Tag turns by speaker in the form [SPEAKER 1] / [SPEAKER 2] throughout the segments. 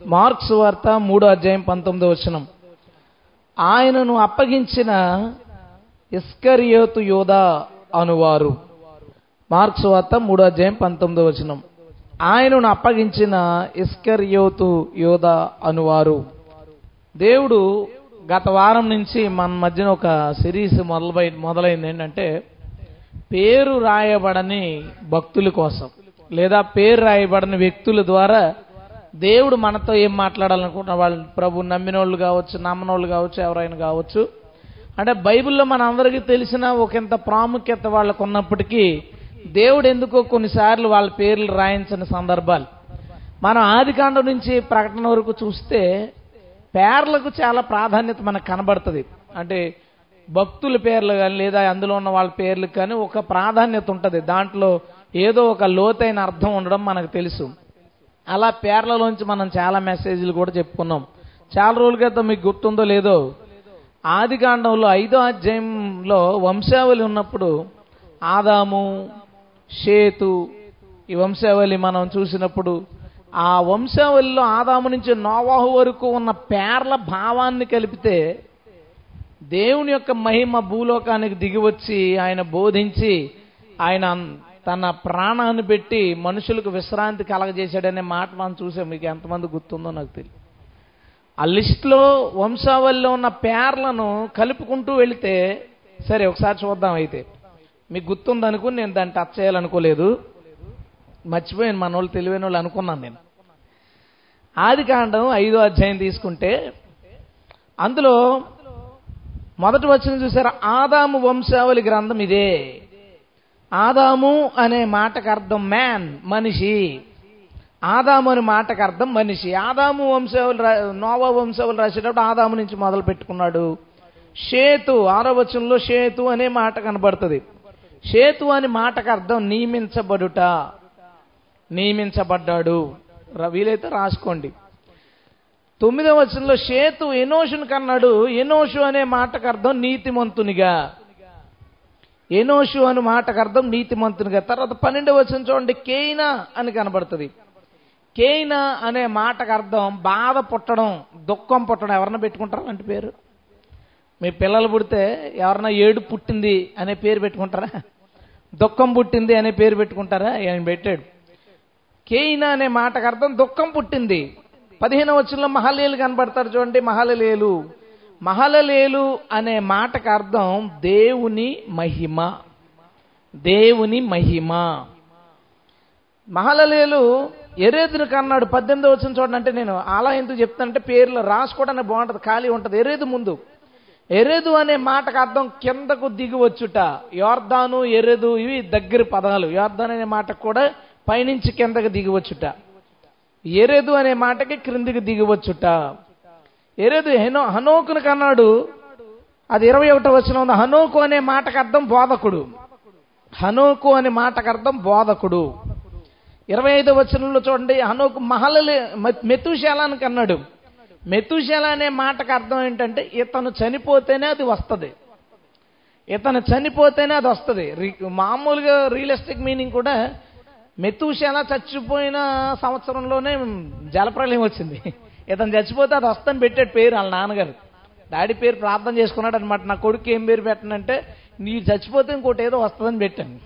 [SPEAKER 1] Marks వార్త మూడో అధ్యాయం పంతొమ్మిదో వచనం. ఆయనను అప్పగించిన ఇస్కరియోతు యోధ అనువారు. మార్క్స్ వార్త మూడో అధ్యాయం పంతొమ్మిదో వచనం. ఆయనను అప్పగించిన ఇస్కరియోతు యోధ అనువారు. దేవుడు గత వారం నుంచి మన మధ్యన ఒక సిరీస్ మొదలై మొదలైంది ఏంటంటే పేరు రాయబడని భక్తుల కోసం లేదా పేరు రాయబడని వ్యక్తుల ద్వారా దేవుడు మనతో ఏం మాట్లాడాలనుకుంటున్న వాళ్ళు ప్రభు నమ్మిన వాళ్ళు కావచ్చు నమ్మనోళ్ళు వాళ్ళు కావచ్చు ఎవరైనా కావచ్చు. అంటే బైబిల్లో మన అందరికీ తెలిసిన ఒకంత ప్రాముఖ్యత వాళ్ళకు ఉన్నప్పటికీ దేవుడు ఎందుకో కొన్నిసార్లు వాళ్ళ పేర్లు రాయించిన సందర్భాలు. మనం ఆదికాండం నుంచి ప్రకటన వరకు చూస్తే పేర్లకు చాలా ప్రాధాన్యత మనకు కనబడుతుంది. అంటే భక్తుల పేర్లు కానీ లేదా అందులో ఉన్న వాళ్ళ పేర్లకు కానీ ఒక ప్రాధాన్యత ఉంటుంది. దాంట్లో ఏదో ఒక లోతైన అర్థం ఉండడం మనకు తెలుసు. అలా పేర్లలోంచి మనం చాలా మెసేజ్లు కూడా చెప్పుకున్నాం. చాలా రోజుల క్రితం మీకు గుర్తుందో లేదో ఆది కాండంలో ఐదో అధ్యాయంలో వంశావళి ఉన్నప్పుడు ఆదాము షేతు ఈ వంశావళి మనం చూసినప్పుడు ఆ వంశావళిలో ఆదాము నుంచి నోవాహు వరకు ఉన్న పేర్ల భావాన్ని కలిపితే దేవుని యొక్క మహిమ భూలోకానికి దిగివచ్చి ఆయన బోధించి ఆయన తన ప్రాణాన్ని పెట్టి మనుషులకు విశ్రాంతి కలగజేశాడనే మాట మనం చూసాం మీకు ఎంతమంది గుర్తుందో నాకు తెలియదు. ఆ లిస్ట్లో వంశావళిలో ఉన్న పేర్లను కలుపుకుంటూ వెళితే సరే ఒకసారి చూద్దాం అయితే. మీకు గుర్తుందనుకుని నేను దాన్ని టచ్ చేయాలనుకోలేదు. మర్చిపోయాను మన వాళ్ళు తెలివైన వాళ్ళు అనుకున్నాను నేను. ఆది కాండం ఐదో అధ్యాయం తీసుకుంటే అందులో మొదటి వచ్చిన చూసారా? ఆదాము వంశావళి గ్రంథం ఇదే. ఆదాము అనే మాటకు అర్థం మ్యాన్ మనిషి. ఆదాము అనే మాటకు అర్థం మనిషి. ఆదాము వంశవులు నోవా వంశవులు రాసేటప్పుడు ఆదాము నుంచి మొదలు పెట్టుకున్నాడు. షేతు ఆరవచనంలో షేతు అనే మాట కనబడుతుంది. షేతు అనే మాటకు అర్థం నియమించబడుట. నియమించబడ్డాడు. వీలైతే రాసుకోండి. తొమ్మిదవ వచనంలో షేతు ఎనోషును కన్నాడు. ఎనోషు అనే మాటకు అర్థం నీతిమంతునిగా. ఎనోషు అని మాటకు అర్థం నీతిమంతునిగా తర్వాత పన్నెండవ వచ్చిన చూడండి. కేయినా అని కనబడుతుంది. కేయినా అనే మాటకు అర్థం బాధ పుట్టడం దుఃఖం పుట్టడం ఎవరన్నా పెట్టుకుంటారా అంటే పేరు? మీ పిల్లలు పుడితే ఎవరన్నా ఏడు పుట్టింది అనే పేరు పెట్టుకుంటారా? దుఃఖం పుట్టింది అనే పేరు పెట్టుకుంటారా? ఆయన పెట్టాడు. కేయినా అనే మాటకు అర్థం దుఃఖం పుట్టింది. పదిహేను వచ్చిన మహలేలు కనబడతారు చూడండి. మహలలేలు మహలలేలు అనే మాటకు అర్థం దేవుని మహిమ. దేవుని మహిమ. మహలలేలు ఎరేదును కన్నాడు. పద్దెనిమిది వచ్చిన చూడండి అంటే నేను అలా ఎందుకు చెప్తానంటే పేర్లు రాసుకోవడానికి బాగుంటుంది ఖాళీ ఉంటుంది. ఎరేదు ముందు. ఎరేదు అనే మాటకు అర్థం కిందకు దిగివచ్చుట యోర్ధాను ఎరేదు ఇవి దగ్గర పదాలు. యోర్ధాన్ అనే మాటకు కూడా పైనుంచి కిందకు దిగివచ్చుట ఎరేదు అనే మాటకి క్రిందికి దిగివచ్చుట ఎరేదు హెనో హనోకును కన్నాడు. అది ఇరవై ఒకటో వచ్చిన ఉంది. హనోకు అనే మాటకు అర్థం బోధకుడు. హనోకు అనే మాటకు అర్థం బోధకుడు. ఇరవై ఐదో వచనంలో చూడండి హనోకు మహలలే మెతుశాలానికి కన్నాడు. మెతుశాల అనే మాటకు అర్థం ఏంటంటే ఇతను చనిపోతేనే అది వస్తుంది. ఇతను చనిపోతేనే అది వస్తుంది. మామూలుగా రియలిస్టిక్ మీనింగ్ కూడా మెతుశాల చచ్చిపోయిన సంవత్సరంలోనే జలప్రలయం వచ్చింది. ఇతను చచ్చిపోతే అది వస్తని పెట్టాడు పేరు వాళ్ళ నాన్నగారు. డాడీ పేరు ప్రార్థన చేసుకున్నాడు అనమాట నా కొడుకు ఏం పేరు పెట్టనంటే నీ చచ్చిపోతే ఇంకోటి ఏదో వస్తుందని పెట్టాను.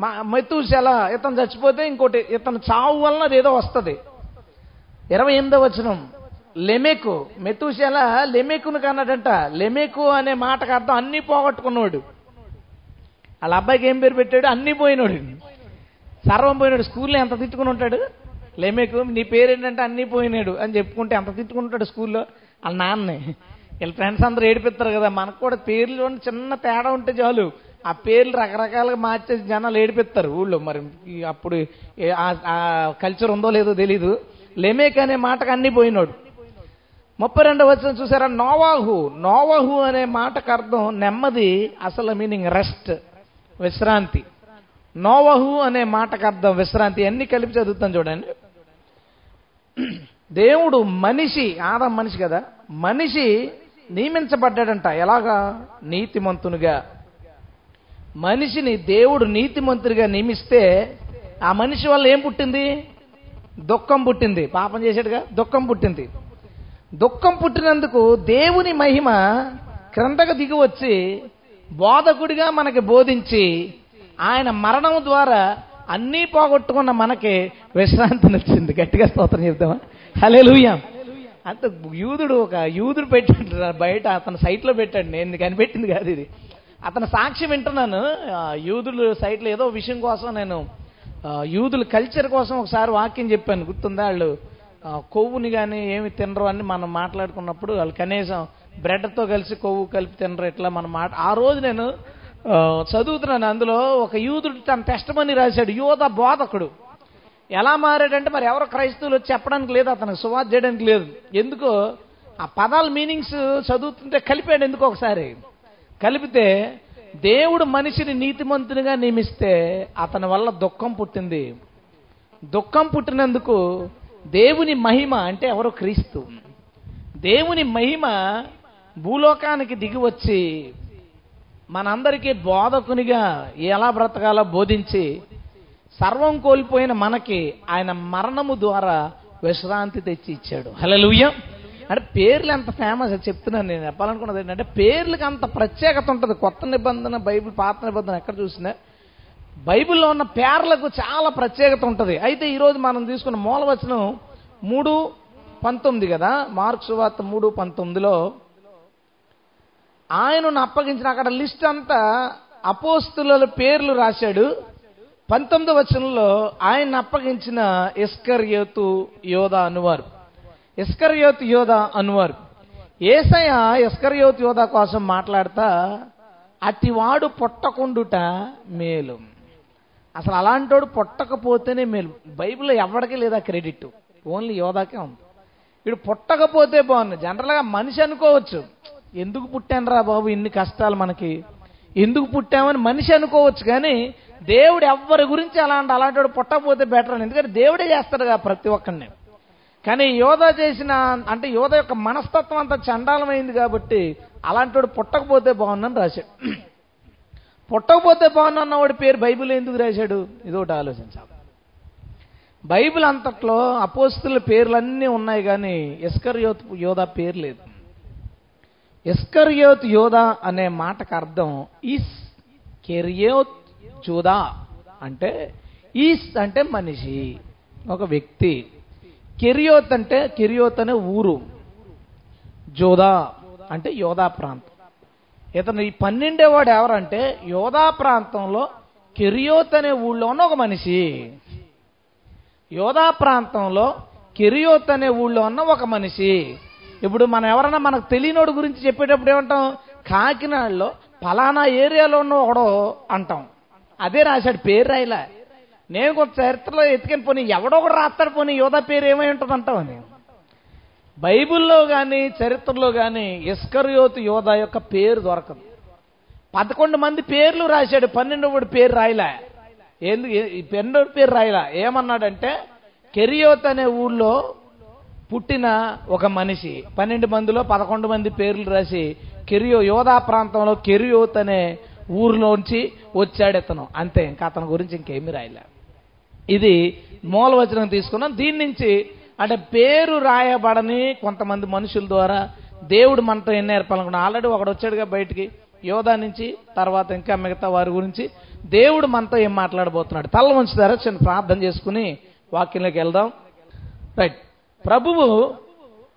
[SPEAKER 1] మా మెతుశాల ఇతను చచ్చిపోతే ఇంకోటి ఇతను చావు వలన అది ఏదో వస్తుంది. ఇరవై ఎనిమిదో వచనం. లెమెకు మెతుశాల లెమెకును కన్నాడంట. లెమెకు అనే మాటకు అర్థం అన్నీ పోగొట్టుకున్నాడు. వాళ్ళ అబ్బాయికి ఏం పేరు పెట్టాడు? అన్నీ పోయినాడు. సర్వం పోయినాడు. స్కూల్లో ఎంత తిట్టుకుని ఉంటాడు? లేమేకు నీ పేరేంటంటే అన్నీ పోయినాడు అని చెప్పుకుంటే ఎంత తిట్టుకుంటాడు స్కూల్లో. వాళ్ళ నాన్నే. వీళ్ళ ఫ్రెండ్స్ అందరూ ఏడిపిస్తారు కదా మనకు కూడా పేర్లు చిన్న తేడా ఉంటే చాలు. ఆ పేర్లు రకరకాలుగా మార్చేసి జనాలు ఏడిపిస్తారు ఊళ్ళో. మరి అప్పుడు ఆ కల్చర్ ఉందో లేదో తెలీదు. లెమేక్ అనే మాటకు అన్నీ పోయినాడు. ముప్పై రెండవ వచ్చిన చూసారా? నోవాహు నోవాహు అనే మాటకు అర్థం నెమ్మది అసలు మీనింగ్ రెస్ట్ విశ్రాంతి. నోవహు అనే మాటకు అర్థం విశ్రాంతి. అన్ని కలిపి చదువుతాను చూడండి. దేవుడు మనిషి ఆదాం మనిషి కదా మనిషి నియమించబడ్డాడంట. ఎలాగా? నీతిమంతునిగా. మనిషిని దేవుడు నీతిమంతుడిగా నియమిస్తే ఆ మనిషి వల్ల ఏం పుట్టింది? దుఃఖం పుట్టింది. పాపం చేశాడుగా? దుఃఖం పుట్టింది. దుఃఖం పుట్టినందుకు దేవుని మహిమ క్రిందకు దిగి వచ్చి బోధకుడిగా మనకి బోధించి ఆయన మరణం ద్వారా అన్నీ పోగొట్టుకున్న మనకి విశ్రాంతినిచ్చింది గట్టిగా స్తోత్రం చెప్తామా హలే అంత యూదుడు ఒక యూదుడు పెట్టాడు బయట అతను సైట్లో పెట్టాడు. నేను కనిపెట్టింది కాదు ఇది. అతని సాక్షి వింటున్నాను. యూదులు సైట్లో ఏదో విషయం కోసం నేను యూదుల కల్చర్ కోసం ఒకసారి వాక్యం చెప్పాను. గుర్తుందా వాళ్ళు? కొవ్వుని కానీ ఏమి తినరు అని మనం మాట్లాడుకున్నప్పుడు వాళ్ళు కనీసం బ్రెడ్తో కలిసి కొవ్వు కలిపి తినరు. ఇట్లా మనం మాట? ఆ రోజు నేను చదువుతున్నాను అందులో ఒక యూదుడు తన టెస్టమని రాశాడు యువత బోధకుడు. ఎలా మారాడంటే మరి ఎవరు క్రైస్తవులు చెప్పడానికి లేదు అతనికి సువార్త చేయడానికి లేదు. ఎందుకో ఆ పదాల మీనింగ్స్ చదువుతుంటే కలిపాడు ఎందుకు ఒకసారి. కలిపితే దేవుడు మనిషిని నీతిమంతునిగా నియమిస్తే అతని వల్ల దుఃఖం పుట్టింది. దుఃఖం పుట్టినందుకు దేవుని మహిమ అంటే ఎవరో? క్రీస్తు. దేవుని మహిమ భూలోకానికి దిగి వచ్చి మనందరికీ బోధకునిగా ఎలా బ్రతకాలో బోధించి సర్వం కోల్పోయిన మనకి ఆయన మరణము ద్వారా విశ్రాంతి తెచ్చి ఇచ్చాడు. హలోయ అంటే పేర్లు ఎంత ఫేమస్ చెప్తున్నాను నేను. చెప్పాలనుకున్నది ఏంటంటే పేర్లకు అంత ప్రత్యేకత ఉంటుంది. కొత్త నిబంధన బైబిల్ పాత నిబంధన ఎక్కడ చూసినా. బైబిల్లో ఉన్న పేర్లకు చాలా ప్రత్యేకత ఉంటుంది. అయితే ఈరోజు మనం తీసుకున్న మూలవచనం మూడు పంతొమ్మిది కదా? మార్క్స్ వార్త మూడు పంతొమ్మిదిలో ఆయనను అప్పగించిన అక్కడ లిస్ట్ అంతా అపోస్తుల పేర్లు రాశాడు. పంతొమ్మిదో వచనంలో ఆయన అప్పగించిన ఎస్కర్యోతు యోధ అనువారు. ఎస్కర్యోతు యోధ అనువారు. ఏసయ ఎస్కర్యోతు యోధ కోసం మాట్లాడతా అతివాడు పొట్టకుండుట మేలు. అసలు అలాంటోడు పొట్టకపోతేనే మేలు. బైబిల్లో ఎవరికీ లేదా క్రెడిట్. ఓన్లీ యోధాకే ఉంది. వీడు పుట్టకపోతే బాగుంది జనరల్గా మనిషి అనుకోవచ్చు. ఎందుకు పుట్టానరా బాబు ఇన్ని కష్టాలు మనకి? ఎందుకు పుట్టామని మనిషి అనుకోవచ్చు కానీ దేవుడు ఎవ్వరి గురించి అలాంటి అలాంటి వాడు పుట్టకపోతే బెటర్ అని. ఎందుకంటే దేవుడే చేస్తాడు కదా ప్రతి ఒక్కరిని కానీ యోధ చేసిన అంటే యోధ యొక్క మనస్తత్వం అంతా చండాలమైంది కాబట్టి అలాంటి వాడు పుట్టకపోతే బాగుందని రాశాడు. పుట్టకపోతే బాగున్న వాడి పేరు బైబిల్ ఎందుకు రాశాడు? ఇదొకటి ఆలోచించాలి. బైబిల్ అంతట్లో అపోస్తుల పేర్లన్నీ ఉన్నాయి కానీ ఎస్కర్యోత్ యోధ పేరు లేదు. ఎస్కర్యోత్ యోధా అనే మాటకు అర్థం ఈస్. కెరియోత్ జూదా అంటే ఈస్ అంటే మనిషి ఒక వ్యక్తి. కెరియోత్ అంటే కెరియోత్ అనే ఊరు. జోదా అంటే యోధా ప్రాంతం. ఇతను ఈ పన్నెండేవాడు ఎవరంటే యోధా ప్రాంతంలో కెరియోత్ అనే ఊళ్ళో ఉన్న ఒక మనిషి. యోధా ప్రాంతంలో కెరియోత్ అనే ఊళ్ళో ఉన్న ఒక మనిషి. ఇప్పుడు మనం ఎవరన్నా మనకు తెలియనోడు గురించి చెప్పేటప్పుడు ఏమంటాం? కాకినాడలో ఫలానా ఏరియాలో ఉన్న ఒకడో అంటాం. అదే రాశాడు పేరు రాయలా. నేను కొంత చరిత్రలో ఎత్తుకొని పోనీ ఎవడో ఒకడు రాస్తాడు పోనీ యోధా పేరు ఏమై ఉంటుంది అంటామని బైబిల్లో కానీ చరిత్రలో కానీ ఇస్కర్యోతు యోధ యొక్క పేరు దొరకదు. పదకొండు మంది పేర్లు రాశాడు పన్నెండవడు పేరు రాయలా. ఎందుకు ఈ పేరు రాయలా. ఏమన్నాడంటే కెరియోత్ అనే ఊళ్ళో పుట్టిన ఒక మనిషి. పన్నెండు మందిలో పదకొండు మంది పేర్లు రాసి కెరియో యోధా ప్రాంతంలో కెరియోత్ అనే ఊరిలోంచి వచ్చాడు ఇతను. అంతే ఇంకా అతని గురించి ఇంకేమీ రాయలే. ఇది మూలవచనం తీసుకున్నాం. దీని నుంచి అంటే పేరు రాయబడని కొంతమంది మనుషుల ద్వారా దేవుడు మనతో ఎన్ని నేర్పాలనుకున్నా ఆల్రెడీ ఒకడు వచ్చాడుగా బయటికి యోధా నుంచి తర్వాత ఇంకా మిగతా వారి గురించి. దేవుడు మనతో ఏం మాట్లాడబోతున్నాడు? తల్ల వంచుతారా? చిన్న ప్రార్థన చేసుకుని వాక్యంలోకి వెళ్దాం. రైట్. ప్రభువు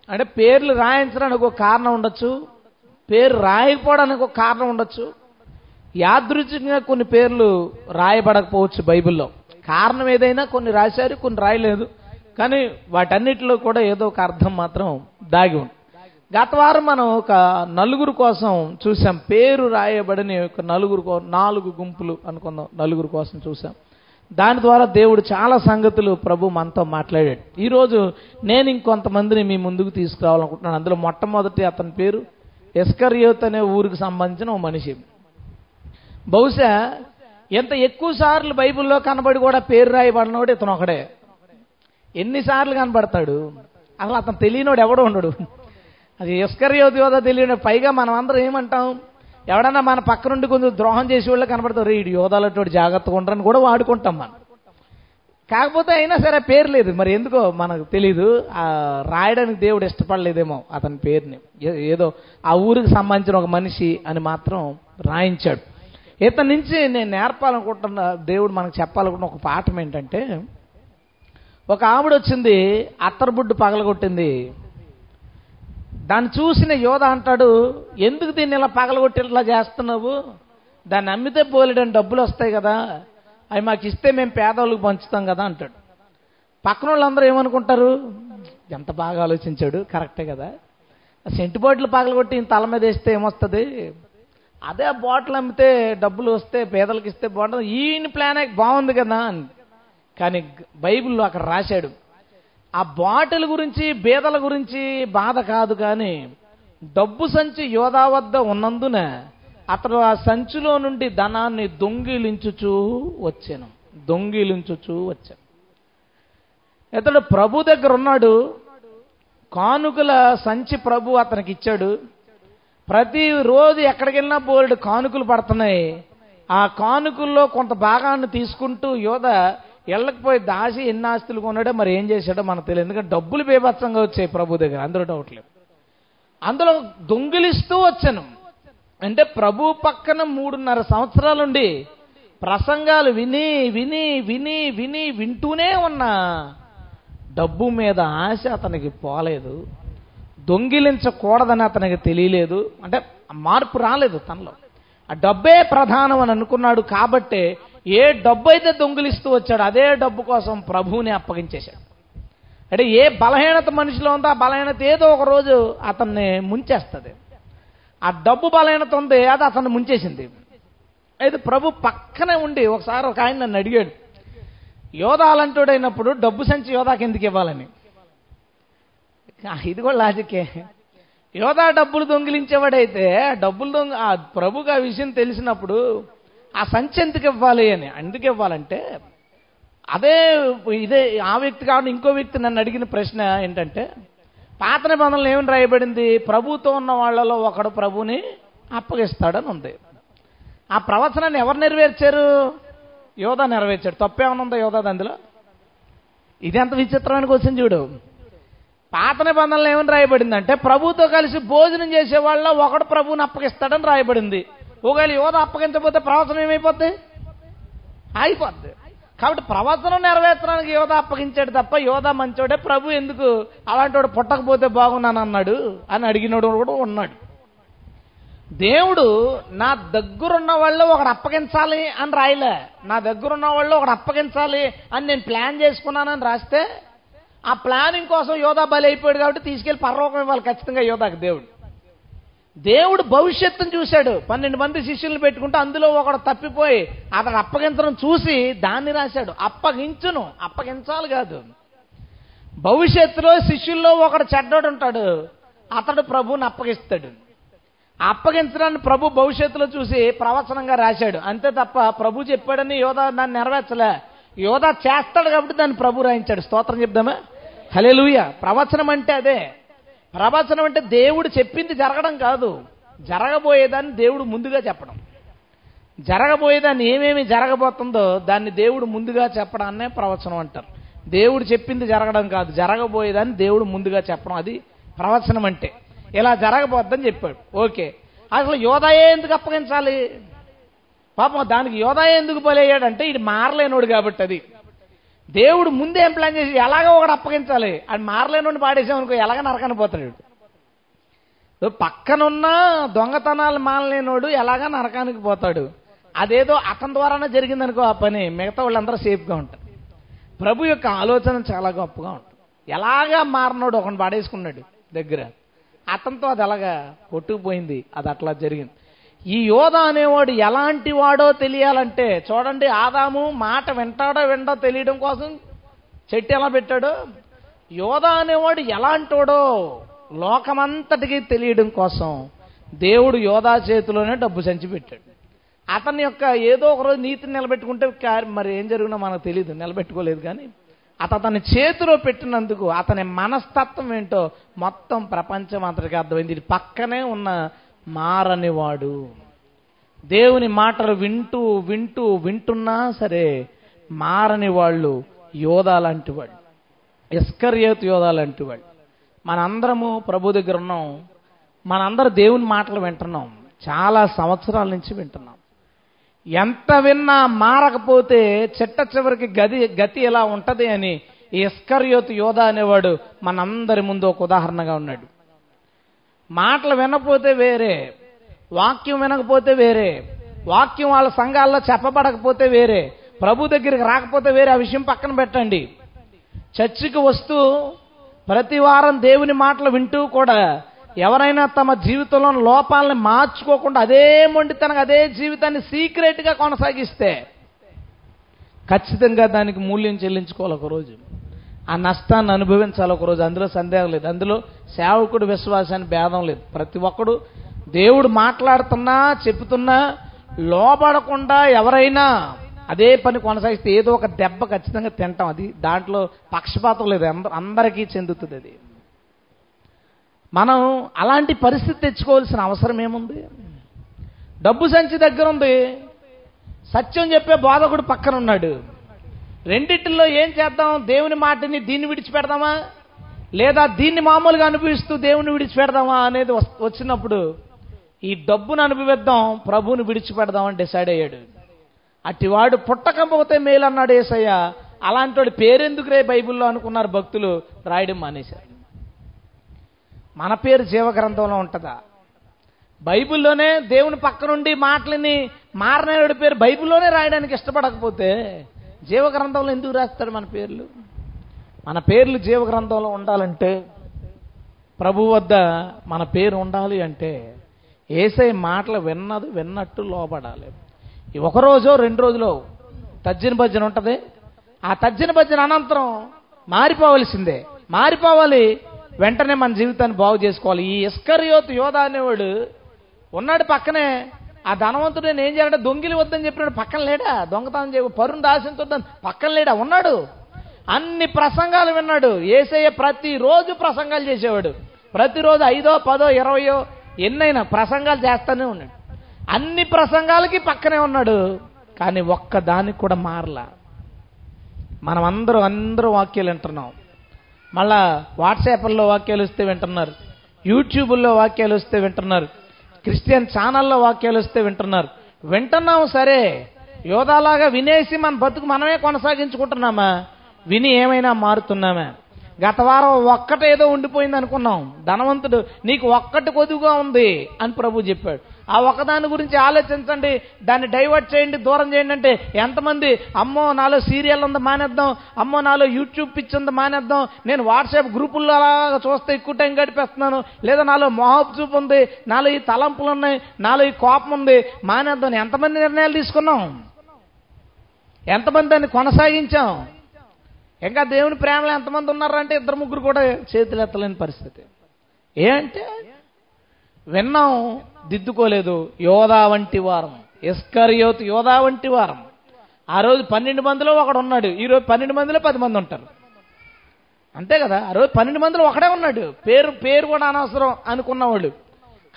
[SPEAKER 1] అంటే పేర్లు రాయించడానికి ఒక కారణం ఉండొచ్చు పేరు రాయకపోవడానికి ఒక కారణం ఉండొచ్చు. యాదృచ్ఛికంగా కొన్ని పేర్లు రాయబడకపోవచ్చు బైబిల్లో. కారణం ఏదైనా కొన్ని రాశారు కొన్ని రాయలేదు. కానీ వాటన్నిటిలో కూడా ఏదో ఒక అర్థం మాత్రం దాగి ఉంది. గత వారం మనం ఒక నలుగురు కోసం చూసాం పేరు రాయబడిన ఒక నలుగురు నాలుగు గుంపులు అనుకుందాం. నలుగురు కోసం చూసాం దాని ద్వారా దేవుడు చాలా సంగతులు ప్రభు మనతో మాట్లాడాడు. ఈరోజు నేను ఇంకొంతమందిని మీ ముందుకు తీసుకురావాలనుకుంటున్నాను. అందులో మొట్టమొదటి అతని పేరు ఎస్కర్యోత్ అనే ఊరికి సంబంధించిన ఓ మనిషి. బహుశా ఎంత ఎక్కువ సార్లు బైబిల్లో కనబడి కూడా పేరు రాయబడినోడు ఇతను ఒకడే. ఎన్నిసార్లు కనబడతాడు? అసలు అతను తెలియనోడు ఎవడో ఉండడు. అది ఎస్కర్యోత్ యోధ తెలియని పైగా మనం అందరం ఏమంటాం? ఎవడన్నా మన పక్క నుండి కొంచెం ద్రోహం చేసే వాళ్ళు కనబడతారు ఈ యోధాలటువంటి జాగ్రత్తగా ఉండరని కూడా వాడుకుంటాం మనం. కాకపోతే అయినా సరే పేరు లేదు. మరి ఎందుకో మనకు తెలీదు. రాయడానికి దేవుడు ఇష్టపడలేదేమో అతని పేరుని. ఏదో ఆ ఊరికి సంబంధించిన ఒక మనిషి అని మాత్రం రాయించాడు. ఇతని నుంచి నేను నేర్పాలనుకుంటున్న దేవుడు మనకు చెప్పాలనుకున్న ఒక పాఠం ఏంటంటే ఒక ఆవిడ వచ్చింది అత్తరబుడ్డు పగలగొట్టింది. దాన్ని చూసిన యోధ అంటాడు ఎందుకు దీన్ని ఇలా పగలగొట్టి ఇలా చేస్తున్నావు? దాన్ని అమ్మితే పోలేడని డబ్బులు వస్తాయి కదా. అవి మాకు ఇస్తే మేము పేదవాళ్ళకి పంచుతాం కదా అంటాడు. పక్కన వాళ్ళందరూ ఏమనుకుంటారు? ఎంత బాగా ఆలోచించాడు. కరెక్టే కదా. ఆ సెంటు బాటిల్ పగలగొట్టి ఈయన తల మీద వేస్తే ఏమొస్తుంది? అదే బాటిల్ అమ్మితే డబ్బులు వస్తే పేదలకు ఇస్తే బాగుంటుంది. ఈయన ప్లాన్ బాగుంది కదా అని. కానీ బైబిల్లో అక్కడ రాశాడు ఆ బాటిల్ గురించి బీదల గురించి బాధ కాదు కానీ డబ్బు సంచి యోధా వద్ద ఉన్నందున అతడు ఆ సంచిలో నుండి ధనాన్ని దొంగిలించుచూ వచ్చాను. దొంగిలించుచూ వచ్చాను. ఇతడు ప్రభు దగ్గర ఉన్నాడు. కానుకల సంచి ప్రభు అతనికి ఇచ్చాడు. ప్రతిరోజు ఎక్కడికి వెళ్ళినా బోల్డ్ కానుకలు పడుతున్నాయి. ఆ కానుకల్లో కొంత భాగాన్ని తీసుకుంటూ యోధ వెళ్ళకపోయి దాసి ఎన్ని ఆస్తులు కొన్నాడో మరి ఏం చేశాడో మనకు తెలియదు. ఎందుకంటే డబ్బులు బేభత్సంగా వచ్చాయి ప్రభు దగ్గర అందులో డౌట్ లేదు. అందులో దొంగిలిస్తూ వచ్చాను. అంటే ప్రభు పక్కన మూడున్నర సంవత్సరాలుండి ప్రసంగాలు విని విని విని విని వింటూనే ఉన్నా. డబ్బు మీద ఆశ అతనికి పోలేదు. దొంగిలించకూడదని అతనికి తెలియలేదు. అంటే మార్పు రాలేదు తనలో. ఆ డబ్బే ప్రధానం అని అనుకున్నాడు కాబట్టే ఏ డబ్బు అయితే దొంగిలిస్తూ వచ్చాడు అదే డబ్బు కోసం ప్రభువుని అప్పగించేశాడు. అంటే ఏ బలహీనత మనిషిలో ఉందో ఆ బలహీనత ఏదో ఒక రోజు అతన్ని ముంచేస్తుంది. ఆ డబ్బు బలహీనత ఉంది అది అతన్ని ముంచేసింది. అయితే ప్రభు పక్కనే ఉండి ఒకసారి ఒక ఆయన నన్ను అడిగాడు యోధాలంటోడైనప్పుడు డబ్బు సంచి యోధాకి ఎందుకు ఇవ్వాలని? ఇది కూడా లాజికే. యోధా డబ్బులు దొంగిలించేవాడైతే డబ్బులు దొంగ ఆ ప్రభుగా ఆ విషయం తెలిసినప్పుడు ఆ సంచి ఎందుకు ఇవ్వాలి అని? ఎందుకు ఇవ్వాలంటే అదే ఇదే ఆ వ్యక్తి కాకుండా ఇంకో వ్యక్తి నన్ను అడిగిన ప్రశ్న ఏంటంటే పాత నిబంధనలు ఏమని రాయబడింది? ప్రభుతో ఉన్న వాళ్ళలో ఒకడు ప్రభుని అప్పగిస్తాడని ఉంది. ఆ ప్రవచనాన్ని ఎవరు నెరవేర్చారు? యోధా నెరవేర్చాడు. తప్పేమన్నా ఉందా యోధా అందులో ఇది ఎంత విచిత్రమైన క్వశ్చన్ చూడు. పాత నిబంధనలు ఏమని రాయబడిందంటే ప్రభుతో కలిసి భోజనం చేసే వాళ్ళ ఒకడు ప్రభువుని అప్పగిస్తాడని రాయబడింది. ఒకవేళ యువత అప్పగించకపోతే ప్రవచనం ఏమైపోద్ది? అయిపోద్ది. కాబట్టి ప్రవచనం నెరవేర్చడానికి యువత అప్పగించాడు తప్ప యువత మంచోడే ప్రభు ఎందుకు? అలాంటి వాడు పుట్టకపోతే బాగున్నాను అన్నాడు అని అడిగినోడు కూడా ఉన్నాడు. దేవుడు నా దగ్గరున్న వాళ్ళు ఒకడు అప్పగించాలి అని రాయలే. నా దగ్గరున్న వాళ్ళు ఒకడు అప్పగించాలి అని నేను ప్లాన్ చేసుకున్నానని రాస్తే ఆ ప్లానింగ్ కోసం యోధా బలి అయిపోయాడు కాబట్టి తీసుకెళ్ళి పర్వకం ఇవ్వాలి ఖచ్చితంగా యోధాకి దేవుడు. దేవుడు భవిష్యత్తును చూశాడు. పన్నెండు మంది శిష్యులను పెట్టుకుంటే అందులో ఒకడు తప్పిపోయి అతడు అప్పగించడం చూసి దాన్ని రాశాడు. అప్పగించును. అప్పగించాలి కాదు. భవిష్యత్తులో శిష్యుల్లో ఒకడు చెడ్డోడు ఉంటాడు. అతడు ప్రభువుని అప్పగిస్తాడు. అప్పగించడాన్ని ప్రభు భవిష్యత్తులో చూసి ప్రవచనంగా రాశాడు. అంతే తప్ప ప్రభు చెప్పాడని యోధా దాన్ని నెరవేర్చలే. యోధా చేస్తాడు కాబట్టి దాన్ని ప్రభు రాయించాడు. స్తోత్రం చెప్దామా? హలే ప్రవచనం అంటే అదే. ప్రవచనం అంటే దేవుడు చెప్పింది జరగడం కాదు. జరగబోయేదాన్ని దేవుడు ముందుగా చెప్పడం. జరగబోయేదాన్ని ఏమేమి జరగబోతుందో దాన్ని దేవుడు ముందుగా చెప్పడాన్నే ప్రవచనం అంటారు. దేవుడు చెప్పింది జరగడం కాదు. జరగబోయేదాన్ని దేవుడు ముందుగా చెప్పడం. అది ప్రవచనం అంటే. ఇలా జరగబోద్దని చెప్పాడు. ఓకే. అసలు యోధాయే ఎందుకు అప్పగించాలి? పాపం దానికి యోధాయే ఎందుకు బలయ్యాడంటే ఇది మారలేనోడు కాబట్టి అది. దేవుడు ముందే ఏం ప్లాన్ చేసి ఎలాగో ఒకటి అప్పగించాలి. అది మారలేనోడిని పాడేసామనుకో ఎలాగ నరకని పోతాడు ఇప్పుడు పక్కనున్న దొంగతనాలు మానలేనోడు ఎలాగా నరకానికి పోతాడు. అదేదో అతని ద్వారానే జరిగిందనుకో ఆ పని. మిగతా వాళ్ళందరూ సేఫ్గా ఉంటారు. ప్రభు యొక్క ఆలోచన చాలా గొప్పగా ఉంటుంది. ఎలాగా మారినోడు ఒకని పాడేసుకున్నాడు దగ్గర. అతనితో అది అలాగా కొట్టుకుపోయింది. అది అట్లా జరిగింది. ఈ యోధ అనేవాడు ఎలాంటి వాడో తెలియాలంటే చూడండి ఆదాము మాట వింటాడో విండో తెలియడం కోసం చెట్టు ఎలా పెట్టాడో? యోధ అనేవాడు ఎలాంటోడో లోకమంతటికి తెలియడం కోసం దేవుడు యోధా చేతిలోనే డబ్బు సంచి పెట్టాడు. అతని యొక్క ఏదో ఒక రోజు నీతిని నిలబెట్టుకుంటే మరి ఏం జరిగినా మనకు తెలియదు నిలబెట్టుకోలేదు కానీ అత అతని చేతిలో పెట్టినందుకు అతని మనస్తత్వం ఏంటో మొత్తం ప్రపంచం అంతటికి అర్థమైంది. ఇది పక్కనే ఉన్న మారనివాడు. దేవుని మాటలు వింటూ వింటూ వింటున్నా సరే మారని వాళ్ళు యోధా లాంటి వాళ్ళు ఇస్కర్యోతు యోధా లాంటి వాళ్ళు మనందరము ప్రభు దగ్గర ఉన్నాం. మనందరం దేవుని మాటలు వింటున్నాం. చాలా సంవత్సరాల నుంచి వింటున్నాం. ఎంత విన్నా మారకపోతే చిట్ట చివరికి గది గతి ఎలా ఉంటది అని ఈ ఇస్కర్యోతు యోధ అనేవాడు మనందరి ముందు ఒక ఉదాహరణగా ఉన్నాడు. మాటలు వినకపోతే వేరే వాక్యం వినకపోతే వేరే వాక్యం వాళ్ళ సంఘాల్లో చెప్పబడకపోతే వేరే ప్రభు దగ్గరికి రాకపోతే వేరే ఆ విషయం పక్కన పెట్టండి. చర్చికి వస్తూ ప్రతి వారం దేవుని మాటలు వింటూ కూడా ఎవరైనా తమ జీవితంలో లోపాలని మార్చుకోకుండా అదే మొండితనంగా అదే జీవితాన్ని సీక్రెట్గా కొనసాగిస్తే ఖచ్చితంగా దానికి మూల్యం చెల్లించుకోవాలి ఒకరోజు ఆ నష్టాన్ని అనుభవించాలి ఒకరోజు. అందులో సందేహం లేదు. అందులో సేవకుడు విశ్వాసాన్ని భేదం లేదు. ప్రతి ఒక్కడు దేవుడు మాట్లాడుతున్నా చెప్తున్నా లోబడకుండా ఎవరైనా అదే పని కొనసాగిస్తే ఏదో ఒక దెబ్బ ఖచ్చితంగా తింటాం. అది దాంట్లో పక్షపాతం లేదు. అంద- అందరికీ చెందుతుంది అది. మనం అలాంటి పరిస్థితి తెచ్చుకోవాల్సిన అవసరం ఏముంది? డబ్బు సంచి దగ్గర ఉంది. సత్యం చెప్పే బోధకుడు పక్కన ఉన్నాడు. రెండిటిల్లో ఏం చేద్దాం? దేవుని మాటని దీన్ని విడిచిపెడదామా? లేదా దీన్ని మామూలుగా అనుభవిస్తూ దేవుని విడిచిపెడదామా అనేది వచ్చినప్పుడు ఈ డబ్బును అనుభవిద్దాం ప్రభువుని విడిచిపెడదామని డిసైడ్ అయ్యాడు. అట్టివాడు పుట్టకపోతే మేలు అన్నాడు ఏసయ్య. అలాంటి వాడి పేరెందుకు రే బైబిల్లో అనుకున్నారు భక్తులు? రాయడం మానేశారు. మన పేరు జీవగ్రంథంలో ఉంటుందా? బైబిల్లోనే దేవుని పక్కనుండి మాటలని మారనేవాడి పేరు బైబిల్లోనే రాయడానికి ఇష్టపడకపోతే జీవగ్రంథంలో ఎందుకు రాస్తాడు మన పేర్లు? మన పేర్లు జీవగ్రంథంలో ఉండాలంటే ప్రభు వద్ద మన పేరు ఉండాలి అంటే ఏసై మాటలు విన్నది విన్నట్టు లోపడాలి ఒకరోజో ఒక రోజో రెండు రోజులో తజ్జిన భజన ఉంటుంది. ఆ తజ్జిన భజన అనంతరం మారిపోవలసిందే. మారిపోవాలి వెంటనే మన జీవితాన్ని బాగు చేసుకోవాలి. ఈ ఇస్కరియోతు యోధ అనేవాడు ఉన్నాడు పక్కనే ఆ ధనవంతుడు నేను ఏం చేయాలంటే దొంగిలి వద్దని చెప్పినాడు. పక్కన లేడా? దొంగతనం చేయకు. పరుని దాసించొద్దని పక్కన లేడా? ఉన్నాడు. అన్ని ప్రసంగాలు విన్నాడు. ఏసయ్య ప్రతిరోజు ప్రసంగాలు చేసేవాడు. ప్రతిరోజు ఐదో పదో ఇరవయో ఎన్నైనా ప్రసంగాలు చేస్తానే ఉన్నాడు. అన్ని ప్రసంగాలకి పక్కనే ఉన్నాడు. కానీ ఒక్క దానికి కూడా మారలా. మనం అందరూ అందరూ వాక్యాలు వింటున్నాం. మళ్ళా వాట్సాప్ల్లో వాక్యాలు వస్తే వింటున్నారు. యూట్యూబ్లో వాక్యాలు వస్తే వింటున్నారు. క్రిస్టియన్ ఛానల్లో వాక్యాలు వస్తే వింటున్నారు. వింటున్నాము సరే. యోధాలాగా వినేసి మన బతుకు మనమే కొనసాగించుకుంటున్నామా? విని ఏమైనా మారుతున్నామా? గత వారం ఒక్కటేదో ఉండిపోయింది అనుకున్నాం ధనవంతుడు నీకు ఒక్కటి కొద్దుగా ఉంది అని ప్రభు చెప్పాడు. ఆ ఒక్కదాని గురించి ఆలోచించండి. దాన్ని డైవర్ట్ చేయండి దూరం చేయండి అంటే ఎంతమంది అమ్మో నాలో సీరియల్ ఉంది మానేద్దాం అమ్మో నాలో యూట్యూబ్ పిచ్ ఉంది మానేద్దాం నేను వాట్సాప్ గ్రూపుల్లో అలాగా చూస్తే ఎక్కువ టైం గడిపేస్తున్నాను లేదా నాలో మొహబ్ చూపు ఉంది నాలో ఈ తలంపులు ఉన్నాయి నాలో ఈ కోపం ఉంది మానేద్దాం ఎంతమంది నిర్ణయాలు తీసుకున్నాం? ఎంతమంది దాన్ని కొనసాగించాం? ఇంకా దేవుని ప్రేమలో ఎంతమంది ఉన్నారంటే ఇద్దరు ముగ్గురు కూడా చేతులు ఎత్తలేని పరిస్థితి. ఏంటే? విన్నాం దిద్దుకోలేదు. యోధా వంటి వారం. ఎస్కరియోత్ యోధా వంటి వారం. ఆ రోజు పన్నెండు మందిలో ఒకడు ఉన్నాడు. ఈ రోజు పన్నెండు మందిలో పది మంది ఉంటారు. అంతే కదా? ఆ రోజు పన్నెండు మందిలో ఒకడే ఉన్నాడు. పేరు పేరు కూడా అనవసరం అనుకున్నవాడు.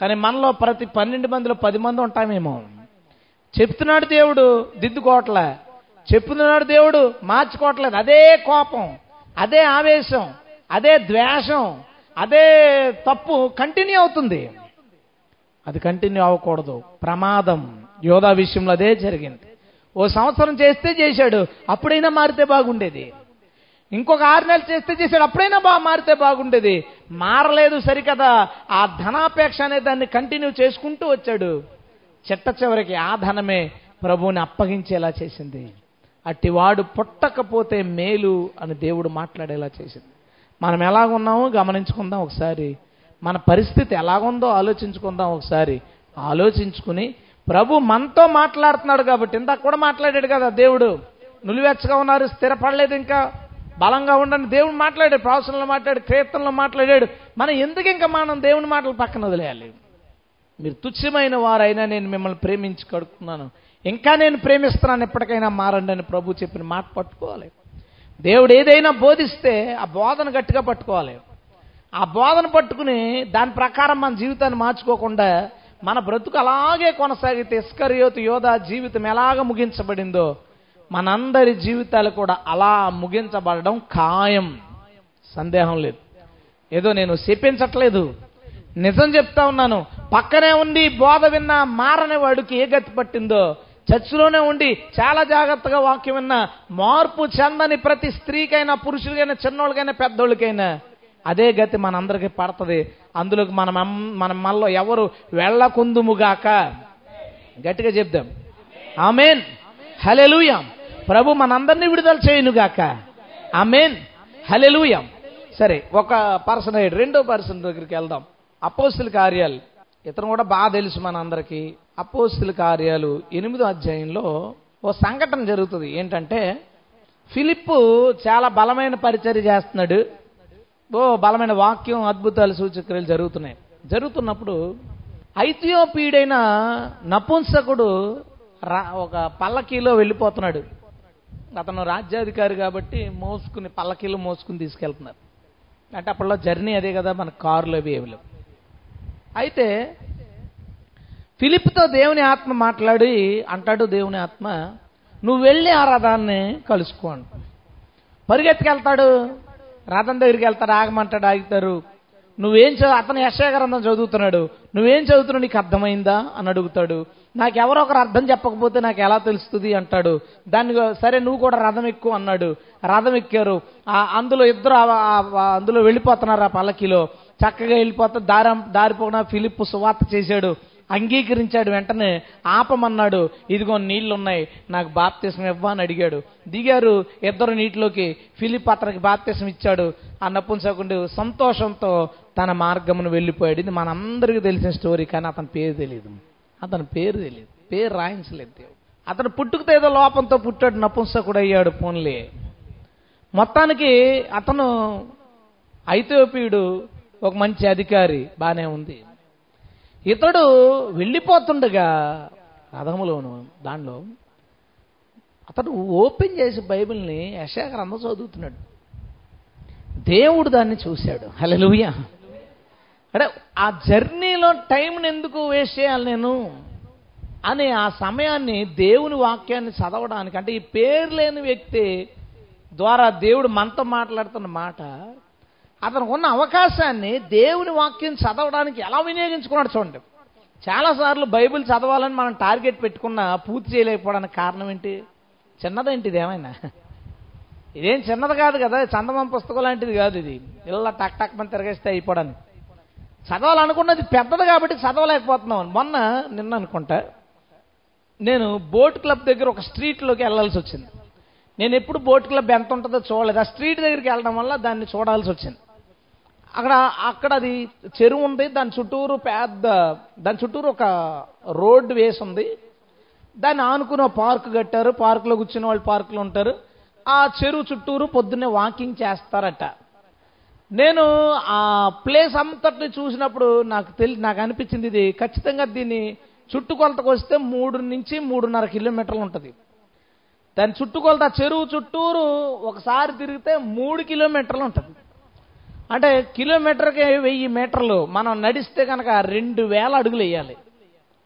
[SPEAKER 1] కానీ మనలో ప్రతి పన్నెండు మందిలో పది మంది ఉంటామేమో. చెప్తున్నాడు దేవుడు దిద్దుకోవట్లే. చెప్తున్నాడు దేవుడు మార్చుకోవట్లేదు. అదే కోపం అదే ఆవేశం అదే ద్వేషం అదే తప్పు కంటిన్యూ అవుతుంది. అది కంటిన్యూ అవ్వకూడదు. ప్రమాదం. యోధా విషయంలో అదే జరిగింది. ఓ సంవత్సరం చేస్తే చేశాడు అప్పుడైనా మారితే బాగుండేది. ఇంకొక ఆరు నెలలు చేస్తే చేశాడు అప్పుడైనా బాగా మారితే బాగుండేది. మారలేదు సరికదా. ఆ ధనాపేక్ష అనే దాన్ని కంటిన్యూ చేసుకుంటూ వచ్చాడు. చెట్ట చివరికి ఆ ధనమే ప్రభువుని అప్పగించేలా చేసింది. అట్టివాడు పుట్టకపోతే మేలు అని దేవుడు మాట్లాడేలా చేసింది. మనం ఎలాగున్నామో గమనించుకుందాం ఒకసారి. మన పరిస్థితి ఎలాగుందో ఆలోచించుకుందాం ఒకసారి. ఆలోచించుకుని ప్రభు మనతో మాట్లాడుతున్నాడు కాబట్టి ఇందాక కూడా మాట్లాడాడు కదా దేవుడు. నులివెచ్చగా ఉన్నారు స్థిరపడలేదు ఇంకా. బలంగా ఉండని దేవుడు మాట్లాడాడు ప్రవచనలో మాట్లాడు కీర్తనలో మాట్లాడాడు. మనం ఎందుకు ఇంకా మనం దేవుని మాటలు పక్కన వదిలేయాలి? మీరు తుచ్చమైన వారైనా నేను మిమ్మల్ని ప్రేమించి కడుక్కున్నాను. ఇంకా నేను ప్రేమిస్తున్నాను ఎప్పటికైనా మారండి అని ప్రభు చెప్పిన మాట పట్టుకోవాలి. దేవుడు ఏదైనా బోధిస్తే ఆ బోధన గట్టిగా పట్టుకోవాలి. ఆ బోధన పట్టుకుని దాని ప్రకారం మన జీవితాన్ని మార్చుకోకుండా మన బ్రతుకు అలాగే కొనసాగితే ఇస్కరియోతు యోధ జీవితం ఎలాగ ముగించబడిందో మనందరి జీవితాలు కూడా అలా ముగించబడడం ఖాయం. సందేహం లేదు. ఏదో నేను చెప్పించట్లేదు. నిజం చెప్తా ఉన్నాను. పక్కనే ఉండి బోధ విన్న మారని వాడికి ఏ గతి పట్టిందో చర్చిలోనే ఉండి చాలా జాగ్రత్తగా వాక్యం విన్న మార్పు చెందని ప్రతి స్త్రీకైనా పురుషులకైనా చిన్నోళ్ళకైనా పెద్దోళ్ళకైనా అదే గతి మనందరికీ పడుతుంది. అందులోకి మనం మన మనలో ఎవరు వెళ్ళకుందుముగాక గట్టిగా చెప్దాం. ఆమెన్. హలెలుయాం ప్రభు మనందరినీ విడుదల చేయనుగాక. ఆమెన్. హలెలుయాం సరే ఒక పర్సన్ అయ్యాడు. రెండో పర్సన్ దగ్గరికి వెళ్దాం. అపోస్తుల కార్యాలు. ఇతను కూడా బాగా తెలుసు మనందరికీ. అపోస్తుల కార్యాలు ఎనిమిదో అధ్యాయంలో ఓ సంఘటన జరుగుతుంది. ఏంటంటే ఫిలిప్పు చాలా బలమైన పరిచర్య చేస్తున్నాడు. ఓ బలమైన వాక్యం అద్భుతాలు సూచక్రియలు జరుగుతున్నాయి. జరుగుతున్నప్పుడు ఐథియోపీడైన నపుంసకుడు రా ఒక పల్లకీలో వెళ్ళిపోతున్నాడు. అతను రాజ్యాధికారి కాబట్టి మోసుకుని పల్లకీలో మోసుకుని తీసుకెళ్తున్నారు. అంటే అప్పట్లో జర్నీ అదే కదా మన కారులో అవి ఏమి లేవు. అయితే ఫిలిప్తో దేవుని ఆత్మ మాట్లాడి అంటాడు దేవుని ఆత్మ నువ్వు వెళ్ళి ఆ రథాన్ని కలుసుకో అంట పరిగెత్తుకెళ్తాడు. రథం దగ్గరికి వెళ్తాడు ఆగమంటాడు ఆగుతారు. నువ్వేం చదువు అతను యశాగ్రంథం చదువుతున్నాడు. నువ్వేం చదువుతున్నావు? నీకు అర్థమైందా? అని అడుగుతాడు. నాకు ఎవరో ఒకరు అర్థం చెప్పకపోతే నాకు ఎలా తెలుస్తుంది? అంటాడు. దాన్ని సరే నువ్వు కూడా రథం ఎక్కువ అన్నాడు. రథం ఎక్కారు. ఆ అందులో ఇద్దరు అందులో వెళ్ళిపోతున్నారు ఆ పల్లకిలో. చక్కగా వెళ్ళిపోతే దారి దారిపోకుండా ఫిలిప్ సువార్త చేశాడు. అంగీకరించాడు వెంటనే ఆపమన్నాడు ఇదిగో నీళ్ళున్నాయి నాకు బాప్తీసం ఇవ్వా అని అడిగాడు. దిగారు ఇద్దరు నీటిలోకి ఫిలిప్ అతనికి బాప్తీసం ఇచ్చాడు ఆ నపుంసకుడు సంతోషంతో తన మార్గమును వెళ్ళిపోయాడు. ఇది మనందరికీ తెలిసిన స్టోరీ కానీ అతని పేరు తెలియదు అతని పేరు తెలియదు పేరు రాయించలేదు దేవుడు. అతను పుట్టుకతో ఏదో లోపంతో పుట్టాడు నపుంసకుడు అయ్యాడు పోన్లే. మొత్తానికి అతను ఐథియోపియుడు ఒక మంచి అధికారి బాగానే ఉంది. ఇతడు వెళ్ళిపోతుండగా రథములోను దానిలో అతడు ఓపెన్ చేసి బైబిల్ని యశాగ్రంథం చదువుతున్నాడు. దేవుడు దాన్ని చూశాడు. హలలుయ అంటే ఆ జర్నీలో టైంని ఎందుకు వేస్ట్ చేయాలి నేను? అనే ఆ సమయాన్ని దేవుని వాక్యాన్ని చదవడానికి అంటే ఈ పేరు లేని వ్యక్తి ద్వారా దేవుడు మనతో మాట్లాడుతున్న మాట అతనికి ఉన్న అవకాశాన్ని దేవుని వాక్యం చదవడానికి ఎలా వినియోగించుకున్నాడు చూడండి. చాలాసార్లు బైబిల్ చదవాలని మనం టార్గెట్ పెట్టుకున్న పూర్తి చేయలేకపోవడానికి కారణం ఏంటి? చిన్నదేంటి ఇదేమైనా ఇదేం చిన్నది కాదు కదా చందమం పుస్తకం లాంటిది కాదు ఇది. ఇలా టక్ టక్ మన తిరగేస్తే అయిపోవడానికి. చదవాలనుకున్నది పెద్దది కాబట్టి చదవలేకపోతున్నాం. మొన్న నిన్న అనుకుంటా నేను బోట్ క్లబ్ దగ్గర ఒక స్ట్రీట్లోకి వెళ్ళాల్సి వచ్చింది. నేను ఎప్పుడు బోట్ క్లబ్ ఎంత ఉంటుందో చూడలేదు. ఆ స్ట్రీట్ దగ్గరికి వెళ్ళడం వల్ల దాన్ని చూడాల్సి వచ్చింది. అక్కడ అక్కడ అది చెరువు ఉంది దాని చుట్టూరు పెద్ద దాని చుట్టూరు ఒక రోడ్డు వేసి ఉంది. దాన్ని ఆనుకున్న పార్క్ కట్టారు. పార్కులో కూర్చున్న వాళ్ళు పార్కులో ఉంటారు. ఆ చెరువు చుట్టూరు పొద్దున్నే వాకింగ్ చేస్తారట. నేను ఆ ప్లేస్ అంతటిని చూసినప్పుడు నాకు తెలి నాకు అనిపించింది ఇది. ఖచ్చితంగా దీన్ని చుట్టుకొలతకు వస్తే మూడు నుంచి మూడున్నర కిలోమీటర్లు ఉంటుంది. దాని చుట్టుకొలత చెరువు చుట్టూరు ఒకసారి తిరిగితే మూడు కిలోమీటర్లు ఉంటుంది. అంటే కిలోమీటర్కి వెయ్యి మీటర్లు మనం నడిస్తే కనుక రెండు వేల అడుగులు వేయాలి.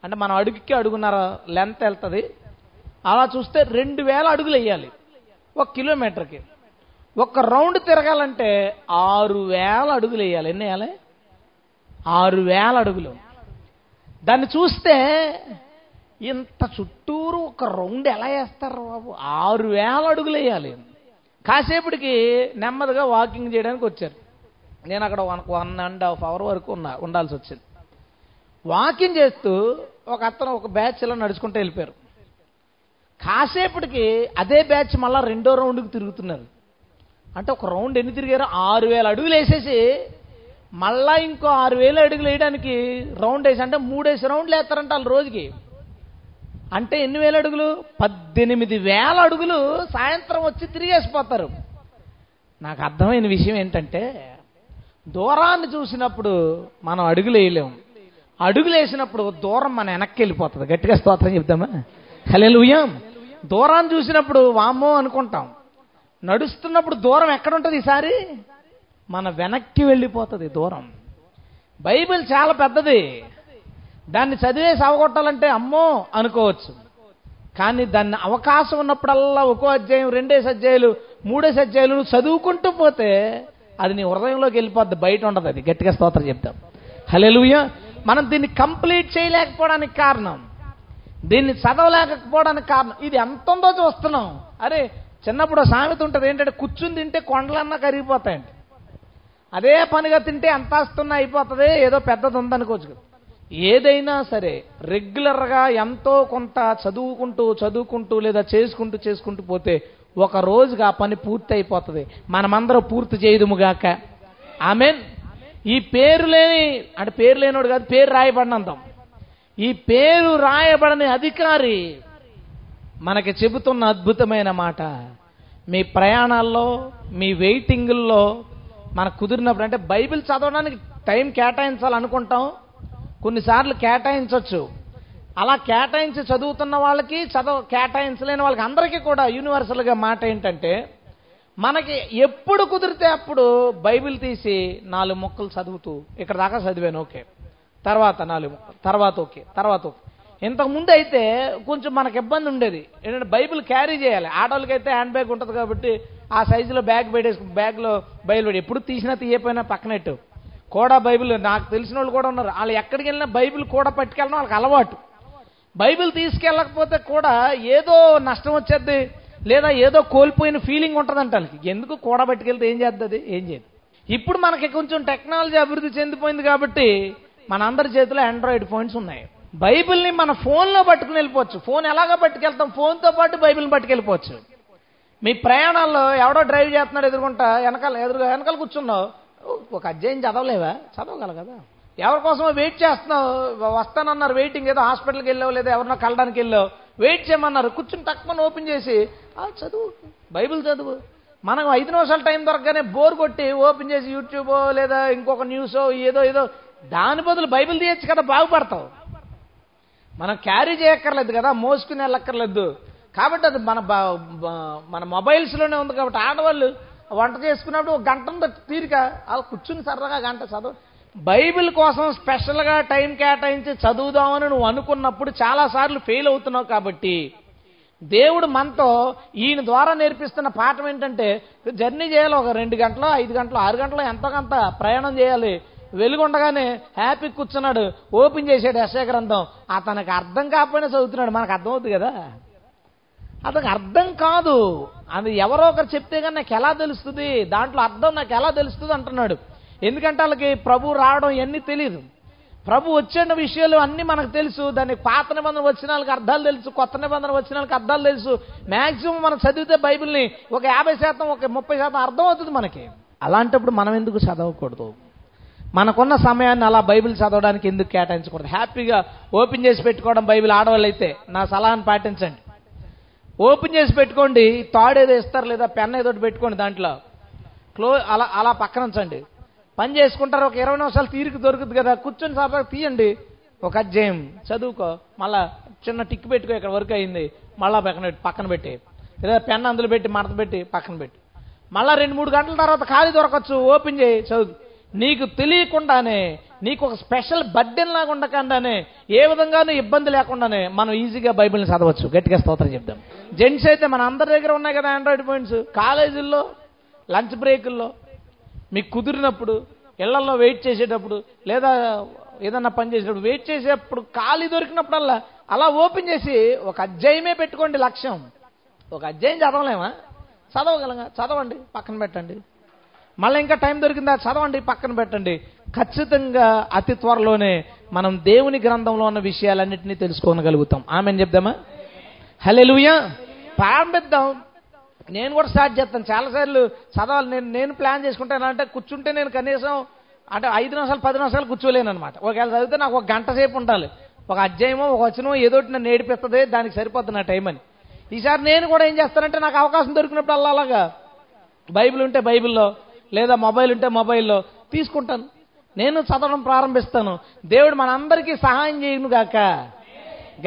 [SPEAKER 1] అంటే మనం అడుగుకి అడుగున్నర లెంత్ వెళ్తుంది. అలా చూస్తే రెండు వేల అడుగులు వేయాలి ఒక కిలోమీటర్కి. ఒక రౌండ్ తిరగాలంటే ఆరు వేల అడుగులు వేయాలి. ఎన్ని వేయాలి? ఆరు వేల అడుగులు. దాన్ని చూస్తే ఇంత చుట్టూరు ఒక రౌండ్ ఎలా వేస్తారు బాబు? ఆరు వేల అడుగులు వేయాలి. కాసేపటికి నెమ్మదిగా వాకింగ్ చేయడానికి వచ్చారు. నేను అక్కడ one one and half hour వరకు ఉన్నా ఉండాల్సి వచ్చింది వాకింగ్ చేస్తూ ఒక అతను ఒక బ్యాచ్లో నడుచుకుంటూ వెళ్ళిపోయారు. కాసేపటికి అదే బ్యాచ్ మళ్ళా రెండో రౌండ్కి తిరుగుతున్నారు. అంటే ఒక రౌండ్ ఎన్ని తిరిగారు? ఆరు వేల అడుగులు వేసేసి మళ్ళా ఇంకో ఆరు వేల అడుగులు వేయడానికి రౌండ్ వేసి అంటే మూడేసి రౌండ్లు వేస్తారంట వాళ్ళు రోజుకి. అంటే ఎన్ని వేల అడుగులు? పద్దెనిమిది వేల అడుగులు సాయంత్రం వచ్చి తిరిగేసిపోతారు. నాకు అర్థమైన విషయం ఏంటంటే దూరాన్ని చూసినప్పుడు మనం అడుగులు వేయలేము అడుగులు వేసినప్పుడు దూరం మన వెనక్కి వెళ్ళిపోతుంది. గట్టిగా స్తోత్రం చెప్తామా? హలెలుయాం దూరాన్ని చూసినప్పుడు వామ్మో అనుకుంటాం. నడుస్తున్నప్పుడు దూరం ఎక్కడుంటుంది ఈసారి? మన వెనక్కి వెళ్ళిపోతుంది దూరం. బైబిల్ చాలా పెద్దది. దాన్ని చదివేసి అవగొట్టాలంటే అమ్మో అనుకోవచ్చు. కానీ దాన్ని అవకాశం ఉన్నప్పుడల్లా ఒక్కో అధ్యాయం రెండేసి అధ్యాయులు మూడేసి అధ్యాయులు చదువుకుంటూ పోతే అది నీ హృదయంలోకి వెళ్ళిపోద్ది బయట ఉండదు అది. గట్టిగా స్తోత్రం చెప్తాం. హలెలుయ మనం దీన్ని కంప్లీట్ చేయలేకపోవడానికి కారణం దీన్ని చదవలేకపోవడానికి కారణం. ఇది ఎంత ఉందో చూస్తున్నాం. అరే చిన్నప్పుడు సామెత ఉంటుంది ఏంటంటే కూర్చుని తింటే కొండలన్నా కరిగిపోతాయండి అదే పనిగా తింటే ఎంత వస్తున్నా అయిపోతుంది ఏదో పెద్దది ఉందనుకోవచ్చు కదా. ఏదైనా సరే రెగ్యులర్గా ఎంతో కొంత చదువుకుంటూ చదువుకుంటూ లేదా చేసుకుంటూ చేసుకుంటూ పోతే ఒక రోజుకి ఆ పని పూర్తి అయిపోతుంది మనమందరం పూర్తి చేయదుముగాక ఆమెన్. ఈ పేరు లేని అంటే పేరు లేనోడు కాదు పేరు రాయబడినంతం ఈ పేరు రాయబడని అధికారి మనకి చెబుతున్న అద్భుతమైన మాట. మీ ప్రయాణాల్లో మీ వెయిటింగుల్లో మనకు కుదిరినప్పుడు అంటే బైబిల్ చదవడానికి టైం కేటాయించాలనుకుంటాం. కొన్నిసార్లు కేటాయించవచ్చు అలా కేటాయించి చదువుతున్న వాళ్ళకి చదవ కేటాయించలేని వాళ్ళకి అందరికీ కూడా యూనివర్సల్గా మాట ఏంటంటే మనకి ఎప్పుడు కుదిరితే అప్పుడు బైబిల్ తీసి నాలుగు మొక్కలు చదువుతూ ఇక్కడ దాకా చదివాను ఓకే. తర్వాత నాలుగు మొక్కలు తర్వాత ఓకే తర్వాత ఓకే. ఇంతకు ముందు అయితే కొంచెం మనకు ఇబ్బంది ఉండేది. ఏంటంటే బైబిల్ క్యారీ చేయాలి. ఆడవాళ్ళకైతే హ్యాండ్ బ్యాగ్ ఉంటుంది కాబట్టి ఆ సైజులో బ్యాగ్ పెట్టేసి బ్యాగ్లో బైబిల్ పెట్టి ఎప్పుడు తీసినా తీయపోయినా పక్కనెట్టు. కూడా బైబిల్ నాకు తెలిసిన వాళ్ళు కూడా ఉన్నారు. వాళ్ళు ఎక్కడికి వెళ్ళినా బైబిల్ కూడా పట్టుకెళ్ళడం వాళ్ళకి అలవాటు. బైబిల్ తీసుకెళ్ళకపోతే కూడా ఏదో నష్టం వచ్చేది లేదా ఏదో కోల్పోయిన ఫీలింగ్ ఉంటుందంట వాళ్ళకి. ఎందుకు కూడా పట్టుకెళ్తే ఏం చేస్తుంది ఏం చేయదు. ఇప్పుడు మనకి కొంచెం టెక్నాలజీ అభివృద్ధి చెందిపోయింది కాబట్టి మన అందరి చేతిలో ఆండ్రాయిడ్ ఫోన్స్ ఉన్నాయి. బైబిల్ని మన ఫోన్లో పట్టుకుని వెళ్ళిపోవచ్చు. ఫోన్ ఎలాగ పట్టుకెళ్తాం? ఫోన్తో పాటు బైబిల్ని పట్టుకెళ్ళిపోవచ్చు. మీ ప్రయాణాల్లో ఎవడో డ్రైవ్ చేస్తున్నాడు ఎదుర్కొంటా వెనకాల ఎదురుగా వెనకాల కూర్చున్నావు. ఒక అధ్యాయం చదవలేవా? చదవగల కదా. ఎవరికోసమో వెయిట్ చేస్తున్నావు? వస్తానన్నారు వెయిటింగ్. ఏదో హాస్పిటల్కి వెళ్ళావు లేదా ఎవరినో కలడానికి వెళ్ళావు. వెయిట్ చేయమన్నారు. కూర్చుని తక్కువని ఓపెన్ చేసి "ఆ, చదువు. బైబిల్ చదువు. మనం ఐదు నిమిషాల టైం దొరకగానే బోర్ కొట్టి ఓపెన్ చేసి యూట్యూబ్ లేదా ఇంకొక న్యూస్ ఏదో ఏదో. దాని బదులు బైబిల్ తీయచ్చు కదా బాగుపడతావు. మనం క్యారీ చేయక్కర్లేదు కదా మోసుకుని వెళ్ళక్కర్లేదు. కాబట్టి అది మన మన మొబైల్స్లోనే ఉంది కాబట్టి ఆడవాళ్ళు వంట చేసుకున్నప్పుడు ఒక గంట తీరిక. అలా కూర్చుని సరదాగా గంట చదువు. బైబిల్ కోసం స్పెషల్గా టైం కేటాయించి చదువుదామని నువ్వు అనుకున్నప్పుడు చాలాసార్లు ఫెయిల్ అవుతున్నావు కాబట్టి దేవుడు మనతో ఈయన ద్వారా నేర్పిస్తున్న పాఠం ఏంటంటే జర్నీ చేయాలి ఒక రెండు గంటలు ఐదు గంటలు ఆరు గంటలు ఎంతో కొంత ప్రయాణం చేయాలి. వెలుగుండగానే హ్యాపీ కూర్చున్నాడు ఓపెన్ చేసాడు యశ గ్రంథం. అతనికి అర్థం కాకపోయినా చదువుతున్నాడు. మనకు అర్థమవుతుంది కదా? అతనికి అర్థం కాదు. అది ఎవరో ఒకరు చెప్తే కానీ నాకు ఎలా తెలుస్తుంది? దాంట్లో అర్థం నాకు ఎలా తెలుస్తుంది అంటున్నాడు. ఎందుకంటే వాళ్ళకి ప్రభు రావడం ఇవన్నీ తెలియదు ప్రభు వచ్చిన విషయాలు అన్నీ మనకు తెలుసు. దానికి పాత నిబంధన వచ్చిన వాళ్ళకి అర్థాలు తెలుసు కొత్త నిబంధన వచ్చిన వాళ్ళకి అర్థాలు తెలుసు. మ్యాక్సిమం మనం చదివితే బైబిల్ని ఒక యాభై శాతం ఒక ముప్పై శాతం అర్థం అవుతుంది మనకి. అలాంటప్పుడు మనం ఎందుకు చదవకూడదు? మనకున్న సమయాన్ని అలా బైబిల్ చదవడానికి ఎందుకు కేటాయించకూడదు? హ్యాపీగా ఓపెన్ చేసి పెట్టుకోవడం బైబిల్ ఆడవాళ్ళు అయితే నా సలహాను పాటించండి. ఓపెన్ చేసి పెట్టుకోండి తాడు ఏదో ఇస్తారు లేదా పెన్ ఏదో పెట్టుకోండి దాంట్లో. క్లో అలా అలా పక్కన ఉంచండి. పని చేసుకుంటారు ఒక ఇరవై నిమిషాలు తీరిక దొరుకుతుంది కదా కూర్చొని సరదాగా తీయండి. ఒక అధ్యాయం చదువుకో మళ్ళా చిన్న టిక్ పెట్టుకో ఇక్కడ వరకు అయింది. మళ్ళా పక్కన పెట్టి పక్కన పెట్టి. లేదా పెన్ అందులో పెట్టి మడత పెట్టి పక్కన పెట్టి. మళ్ళా రెండు మూడు గంటల తర్వాత ఖాళీ దొరకచ్చు ఓపెన్ చేయి చదువు. నీకు తెలియకుండానే నీకు ఒక స్పెషల్ బర్డెన్ లాగా ఉండకుండానే ఏ విధంగానూ ఇబ్బంది లేకుండానే మనం ఈజీగా బైబిల్ని చదవచ్చు. గట్టిగా స్తోత్రం చెప్దాం. జెంట్స్ అయితే మన అందరి దగ్గర ఉన్నాయి కదా ఆండ్రాయిడ్ పాయింట్స్ కాలేజీల్లో లంచ్ బ్రేకుల్లో మీకు కుదిరినప్పుడు ఇళ్ళలో వెయిట్ చేసేటప్పుడు లేదా ఏదన్నా పని చేసేటప్పుడు వెయిట్ చేసేటప్పుడు ఖాళీ దొరికినప్పుడల్లా అలా ఓపెన్ చేసి ఒక అధ్యాయమే పెట్టుకోండి లక్ష్యం. ఒక అధ్యాయం చదవలేమా? చదవగలంగా చదవండి పక్కన పెట్టండి. మళ్ళీ ఇంకా టైం దొరికిందా? చదవండి పక్కన పెట్టండి. ఖచ్చితంగా అతి త్వరలోనే మనం దేవుని గ్రంథంలో ఉన్న విషయాలన్నింటినీ తెలుసుకోగలుగుతాం ఆమెను చెప్దామా? హలెలుయా ప్రారంభిద్దాం. నేను కూడా స్టార్ట్ చేస్తాను. చాలాసార్లు చదవాలి. నేను నేను ప్లాన్ చేసుకుంటాను అంటే కూర్చుంటే నేను కనీసం అంటే ఐదు నిమిషాలు పది నిమిషాలు కూర్చోలేను అనమాట ఒకవేళ చదివితే నాకు ఒక గంట సేపు ఉండాలి. ఒక అధ్యాయమో ఒక వచనమో ఏదో ఒకటి నన్ను ఏడిపిస్తుంది దానికి సరిపోద్ది నా టైం అని. ఈసారి నేను కూడా ఏం చేస్తానంటే నాకు అవకాశం దొరికినప్పుడు అలా అలాగా బైబిల్ ఉంటే బైబిల్లో లేదా మొబైల్ ఉంటే మొబైల్లో తీసుకుంటాను. నేను చదవడం ప్రారంభిస్తాను. దేవుడు మనందరికీ సహాయం చేయను గాక.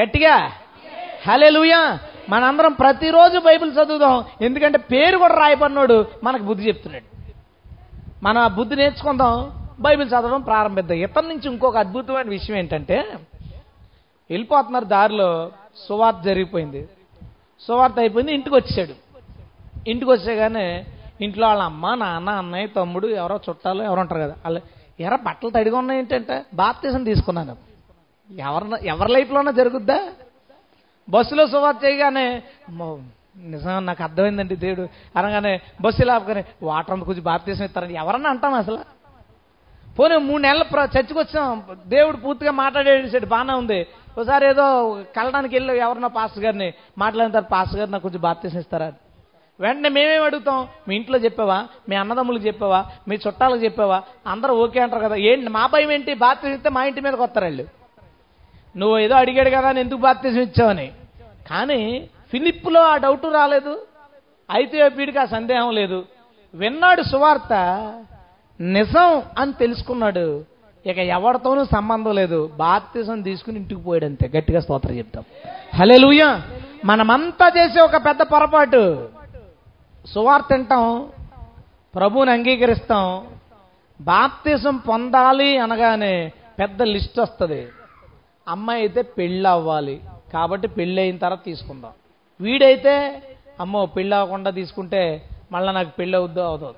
[SPEAKER 1] గట్టిగా. హలే లూయా మనందరం ప్రతిరోజు బైబిల్ చదువుదాం. ఎందుకంటే పేరు కూడా రాయబడినోడు మనకు బుద్ధి చెప్తున్నాడు. మన బుద్ధి నేర్చుకుందాం బైబిల్ చదవడం ప్రారంభిద్దాం. ఇతని నుంచి ఇంకొక అద్భుతమైన విషయం ఏంటంటే వెళ్ళిపోతున్నారు దారిలో సువార్త జరిగిపోయింది. సువార్త అయిపోయింది ఇంటికి వచ్చాడు. ఇంటికి వచ్చేగానే ఇంట్లో వాళ్ళ అమ్మ నాన్న అన్నయ్య తమ్ముడు ఎవరో చుట్టాలు ఎవరు ఉంటారు కదా. వాళ్ళు ఎర బట్టలు తడిగా ఉన్నాయి ఏంటంటే? బాప్తీసం తీసుకున్నాను. ఎవరి ఎవరి లైఫ్లోనే జరుగుద్దా? బస్సులో సువార్త చేయగానే నిజంగా నాకు అర్థమైందండి దేవుడు అనగానే బస్సు ఆపుకొని వాటర్ అంత కొంచెం బాప్తీసం ఇస్తారని ఎవరన్నా అంటాం అసలు? పోనీ మూడు నెలలు ప్ర- చర్చికి వచ్చాం దేవుడు పూర్తిగా మాట్లాడేసాడు బాగానే ఉంది. ఒకసారి ఏదో కలడానికి వెళ్ళి ఎవరన్నా పాస్టర్ గారిని మాట్లాడిన తర్వాత పాస్టర్ గారు నాకు కొంచెం బాప్తీసం ఇస్తారా వెంటనే మేమేం అడుగుతాం? మీ ఇంట్లో చెప్పావా? మీ అన్నదమ్ములకు చెప్పావా? మీ చుట్టాలకు చెప్పావా? అందరూ ఓకే అంటారు కదా. ఏంటి మా భయం ఏంటి? బాప్తీసం ఇస్తే మా ఇంటి మీదకి వస్తారు వాళ్ళు. నువ్వు ఏదో అడిగాడు కదా అని ఎందుకు బాప్తీసం ఇచ్చావని కానీ ఫిలిప్పులో ఆ డౌట్ రాలేదు. అయితే వీడికి ఆ సందేహం లేదు. విన్నాడు సువార్త నిజం అని తెలుసుకున్నాడు. ఇక ఎవరితోనూ సంబంధం లేదు. బాప్తిజం తీసుకుని ఇంటికి పోయాడు అంతే గట్టిగా స్తోత్రం చెప్తాం. హలే లూయ మనమంతా చేసే ఒక పెద్ద పొరపాటు. సువార్త వింటాం ప్రభువుని అంగీకరిస్తాం బాప్తిజం పొందాలి అనగానే పెద్ద లిస్ట్ వస్తుంది. అమ్మాయి అయితే పెళ్ళి అవ్వాలి. కాబట్టి పెళ్ళి అయిన తర్వాత తీసుకుందాం. వీడైతే అమ్మో పెళ్ళి అవ్వకుండా తీసుకుంటే మళ్ళీ నాకు పెళ్ళి అవుద్దో అవుతుంది